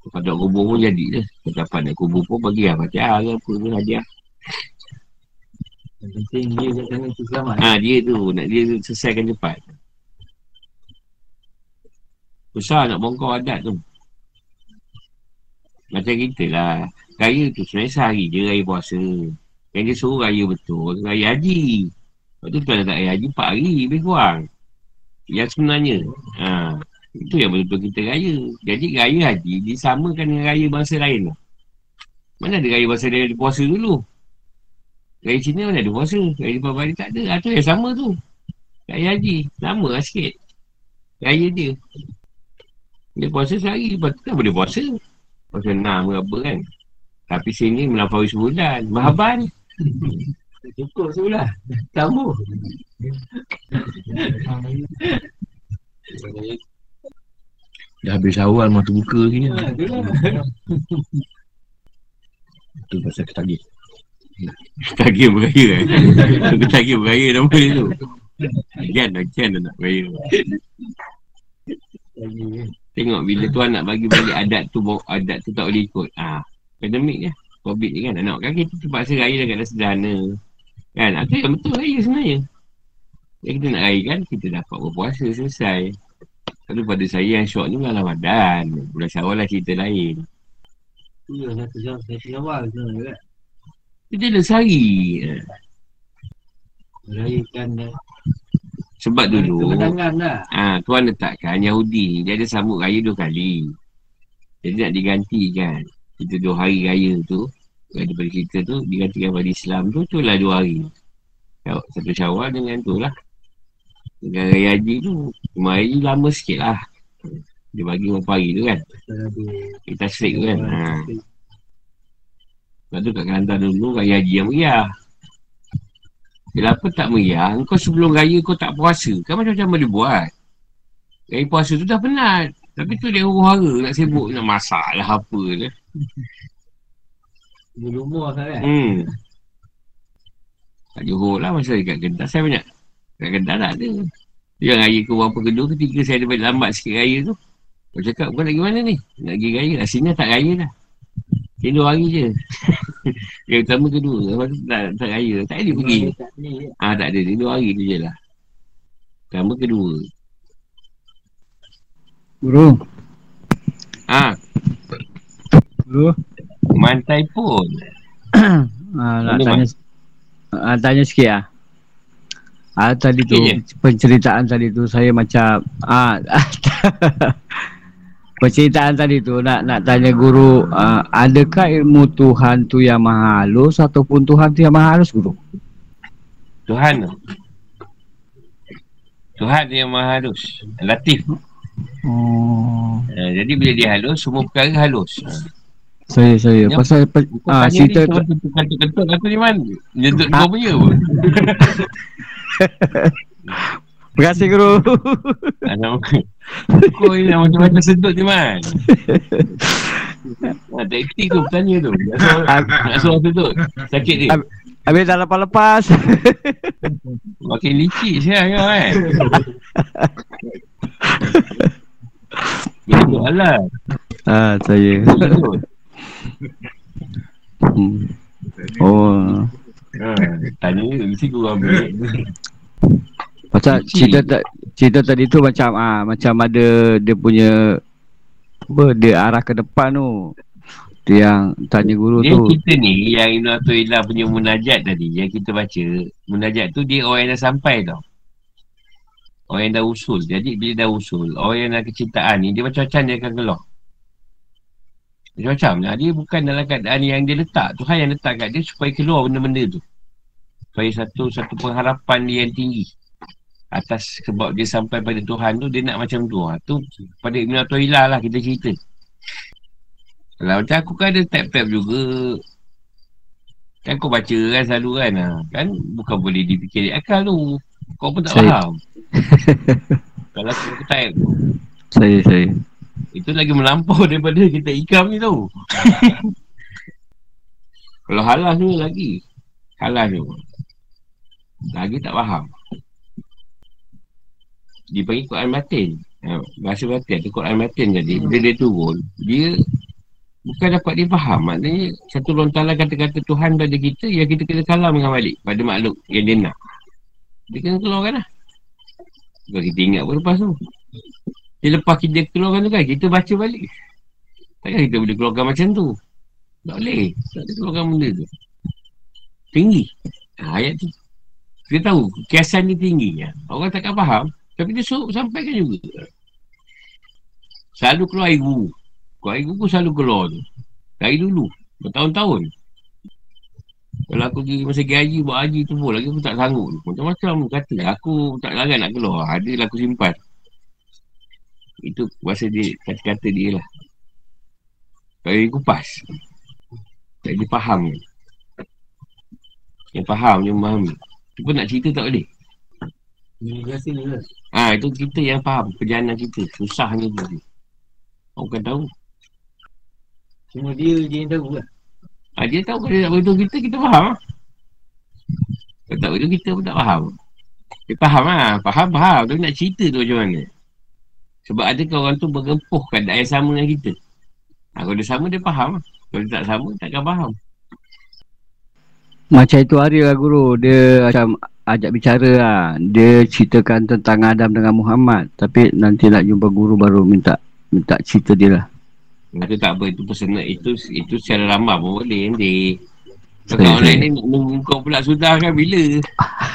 Kalau tak kubur pun jadi je. Kalau dapat nak kubur pun bagi lah. Fatihah ke apa ke hadiah. Yang penting dia tu selamat. Ha, dia tu. Nak dia selesaikan cepat. Susah nak bongkar adat tu. Macam kita lah. Raya tu sebenarnya sehari je raya puasa. Yang dia suruh raya betul. Raya haji. Lepas tu tuan tak raya haji 4 hari lebih kurang. Yang sebenarnya. Ha, itu yang betul-betul kita raya. Jadi raya haji disamakan dengan raya bangsa lain. Mana ada raya bangsa lain puasa dulu? Raya Cina mana ada puasa? Raya Depan Bali tak ada. Ah, tu yang sama tu. Raya haji. Lama lah sikit. Raya dia. Dia puasa sehari. Lepas tu kan boleh puasa. Puasa enam ke apa kan. Tapi sini melampaui sebulan. Mahaban. Cukup sebelah. Tambah. Dah habis awal mah terbuka lagi ni. Ha, tu lah. Tu pasal ketagih. Ketagih beraya eh. Ketagih beraya nama dia tu. Agian dah nak beraya. Tengok bila tuan nak bagi balik adat tu adat tu tak boleh ikut. Ah, pandemik je. Covid ni kan. Nak kan kita terpaksa raya dah sederhana. Kan? Itu yang betul raya sebenarnya. Yang kita nak raya kan, kita dapat berpuasa selesai. Kalau pada saya yang syok ni bulan Ramadan. Bulan Syawal lah cerita lain. Tu lah satu jam. Satu awal tu kan. Kita dah sehari. Eh, Merayakan dah. Sebab dulu, ah tuan letakkan Yahudi. Dia ada sambut raya dua kali. Jadi nak digantikan. Kita dua hari raya tu, daripada kita tu, digantikan pada Islam tu, tu lah dua hari. Satu syawal dengan tu lah. Dengan raya haji tu, cuma hari lama sikit lah. Dia bagi berapa hari tu kan. Kita strik tu kan. Ha. Lepas tu kat Kelantan dulu, raya haji yang meriah. Kenapa tak meriah? Engkau sebelum raya kau tak puasa. Kan macam-macam boleh buat. Raya puasa tu dah penat. Tapi tu dia huru-hara nak sibuk nak masak lah apa lah. Dia rumah kan. Hmm. Kat Johor lah masa dekat Kedah saya banyak. Kat Kedah tak ada. Yang raya ke berapa kedua ketiga saya ada lambat sikit raya tu. Kau cakap kau nak pergi mana ni? Nak pergi raya. Asalnya tak raya dah. Dia dua hari je. Yang pertama kedua. Lepas tu tak, tak raya. Tak ada pergi. Ah tak ada. Dia dua hari tu je lah. Pertama kedua. Guru. Ah, Guru. Mantai pun. Ah, nak tanya ah, tanya sikit ah. Ah tadi tu Sikit penceritaan tadi tu saya macam ah penceritaan tadi tu nak nak tanya guru ah, adakah ilmu Tuhan tu yang maha halus ataupun Tuhan tu yang maha halus guru? Tuhan tu. Tuhan yang maha halus. Latif. Oh. Uh, jadi bila dia halus, semua perkara halus. Saya saya Yang- pasal pe, ah cerita ni tu kentut-kentut aku ni man. Jentut Ah. kau punya pun. Terima kasih guru. Ah, Kau ni nak macam-macam sentut ni man. Ah, taktik tu bertanya tu. Nak suruh, suruh sentut. Sakit dia. Ab- Habis dah lepas-lepas. Makin licik saya kau kan. Bila tu alah. ah saya. Hmm. Oh. Ha, tanya mesti kau ambil. Pasal cerita ta- cerita tadi tu macam ah macam ada dia punya apa dia arah ke depan tu. Dia yang tanya guru Dia tu. kita ni yang Ibn Atulillah punya munajat tadi yang kita baca. Munajat tu dia orang yang dah sampai tau. Orang yang dah usul. Jadi bila dah usul, orang yang dah kecintaan ni dia macam-macam dia akan keluar. Macam-macam lah. Dia bukan dalam keadaan yang dia letak. Tuhan yang letak kat dia supaya keluar benda-benda tu. Supaya satu satu pengharapan dia yang tinggi. Atas sebab dia sampai pada Tuhan tu, dia nak macam tu. Ha, tu pada Ibn Atulillah lah kita cerita. Kalau macam aku kan ada tab-tab juga. Kan kau baca kan selalu kan. Ha. Kan bukan boleh dipikir akal tu. Kau pun tak Saya- faham. Kalau aku, aku type tu. Saya saya. Itu lagi melampau daripada kita ikam ni tu. Kalau halas ni lagi. Halas tu. Lagi tak faham. Dipanggil Quran batin. Ha, bahasa batin atau Quran batin jadi. Bila dia turun, dia Bukan dapat dia faham. Maknanya satu lontaran kata-kata Tuhan pada kita yang kita kena kalam dengan balik pada makhluk yang dia nak. Dia kena keluarkan lah. Bukan kita ingat pun lepas tu. Dia lepas kita keluarkan tu kan, kita baca balik. Takkan kita boleh keluarkan macam tu. Tak boleh. Tak boleh keluarkan benda tu. Tinggi. Ha, ayat tu. Kita tahu kiasan ni tinggi. Ya. Orang takkan faham. Tapi dia suruh sampaikan juga. Selalu keluar air guru. Keluar air guru selalu keluar tu. Dari dulu. Bertahun-tahun. Kalau aku pergi masa pergi haji, buat haji tu pun lagi aku tak sanggup. Macam-macam kata. Aku tak larang nak keluar. Ada lah aku simpan. Itu bahasa dia, kata-kata dia lah. Kalau dia kupas. Tak dia faham. Yang faham, yang memahami. Tu pun nak cerita tak boleh. Lah. Ha, itu kita yang faham perjalanan kita. Susahnya tu. Orang bukan tahu. Cuma dia je yang tahu lah. Ha, dia tahu kalau dia tak beritahu kita, kita faham lah. Kalau tak beritahu kita pun tak faham. Dia faham lah. Faham, faham. Tapi nak cerita tu macam mana. Sebab ada ke orang tu bergempuh keadaan yang sama dengan kita. Ha, kalau dia sama, dia faham. Kalau dia tak sama, takkan faham. Macam itu hari lah guru. Dia macam ajak bicara lah. Dia ceritakan tentang Adam dengan Muhammad. Tapi nanti nak jumpa guru baru minta minta cerita dia lah. Itu tak apa, itu personal. Itu itu secara ramah pun boleh nanti. Kalau orang lain ni kau pula sudah kan bila?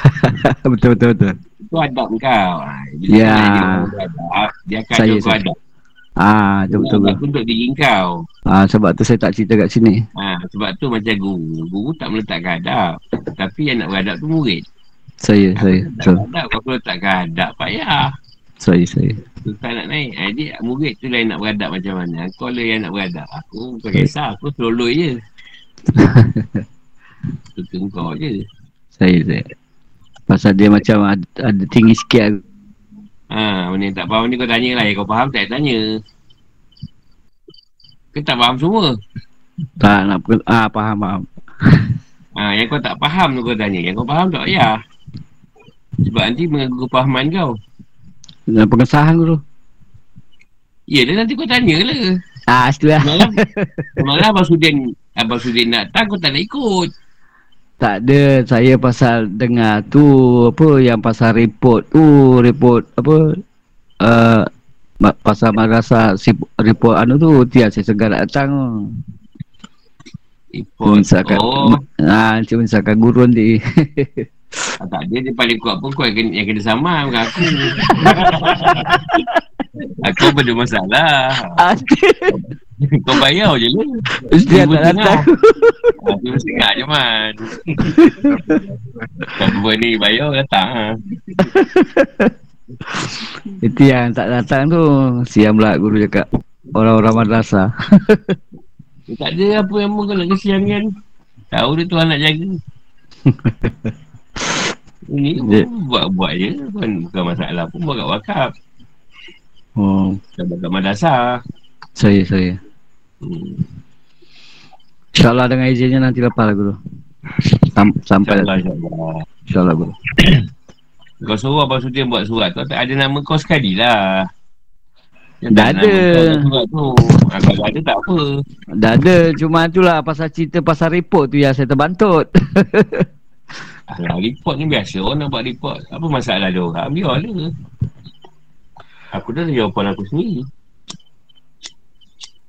betul betul betul. Itu adab kau. Ha, Bila Ya. jadi orang beradab, dia akan Saya- kau saya- adab. Ah, betul betul. Adab tu untuk diri kau. Ah, sebab tu saya tak cerita kat sini. Ha, sebab tu macam guru. Guru tak meletakkan adab. Tapi yang nak beradab tu murid. Saya saya Tak betul. adab. Kalau letakkan adab, payah. Saya saya. Susah nak naik. Ha, dia murid tu yang nak beradab macam mana. Kau lah yang nak beradab. Aku bukan kisah. Aku teroloi je. Tutup kau je. Saya saya. Pasal dia macam ada, ada tinggi sikit Ha, benda tak faham ni kau tanya lah. Kau faham tak tanya. Kau tak faham semua. tak nak pe- ah faham faham. Ha, yang kau tak faham tu kau tanya. Yang kau faham tak payah. Sebab nanti mengganggu kefahaman kau. Dan pengesahan. Ya, dan nanti kau tanya lah. Ah, setulah. Semalam, semalam Abang Sudin, Abang Sudin nak datang, kau tak nak ikut. Tak ada saya pasal dengar tu apa yang pasal report tu report apa uh, pasal madrasah si report anu tu tiap saya segar datang tu. Ikut. Misalkan Oh, ah cuma misalkan guru nanti. ah, tak dia, dia paling kuat pun kau yang kena, yang kena sama dengan aku. aku benda masalah. Kau bayar je lah. Mesti tak datang. Ha, dia mesti ingat je man. Kalau buat ni bayar datang ha. Itu yang tak datang tu siang pula guru cakap orang-orang madrasah. Tak ada apa yang kau nak kesian kan. Tahu dia Tuhan nak jaga. Ini buat-buat je. Bukan, bukan masalah pun buat kat wakaf. Oh, Dah buat kat madrasah. saya saya. Hmm. InsyaAllah dengan izinnya nanti lepas lah guru. Sam- sampai InsyaAllah, insyaAllah. insyaAllah guru. Kau suruh Abang Sudin buat surat tu tak ada nama kau sekali lah. Yang Dah tak ada. Surat tu. Ha, kalau ada tak apa. Dah ada cuma itulah pasal cerita pasal report tu yang saya terbantut. Alah, report ni biasa. Orang nak buat report. Apa masalah dia orang? Biar lah. Aku dah ada jawapan aku sendiri.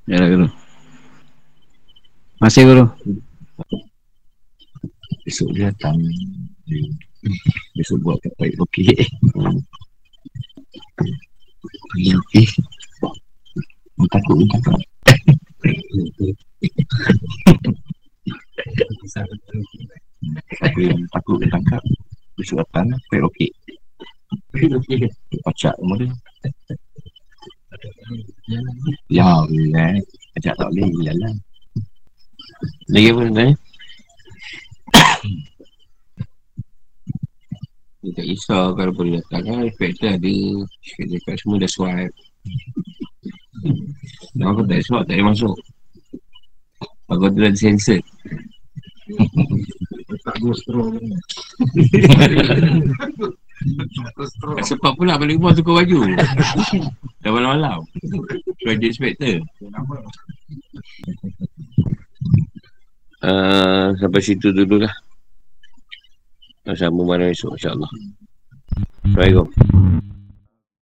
Ya lah guru. Masih guru. Besok dia datang. Besok buat kat baik okey. Okey okey. Dia takut. Aku yang takut dia tangkap. Besok datang baik okey. Pacak rumah dia. Ya, eh. Ajak tak boleh, jalan. Lagi apa tanya? Dia tak risau kalau boleh datang kan Inspector ada Cakap semua dah swipe Dan aku tak swipe tak boleh masuk Aku tu dah sensor Tak go straw ni. Sebab pula balik rumah tukar baju. Dah malam-malam. Graduate inspector uh, ah, Sampai situ dulu lah Sambung malam esok insyaAllah. Assalamualaikum.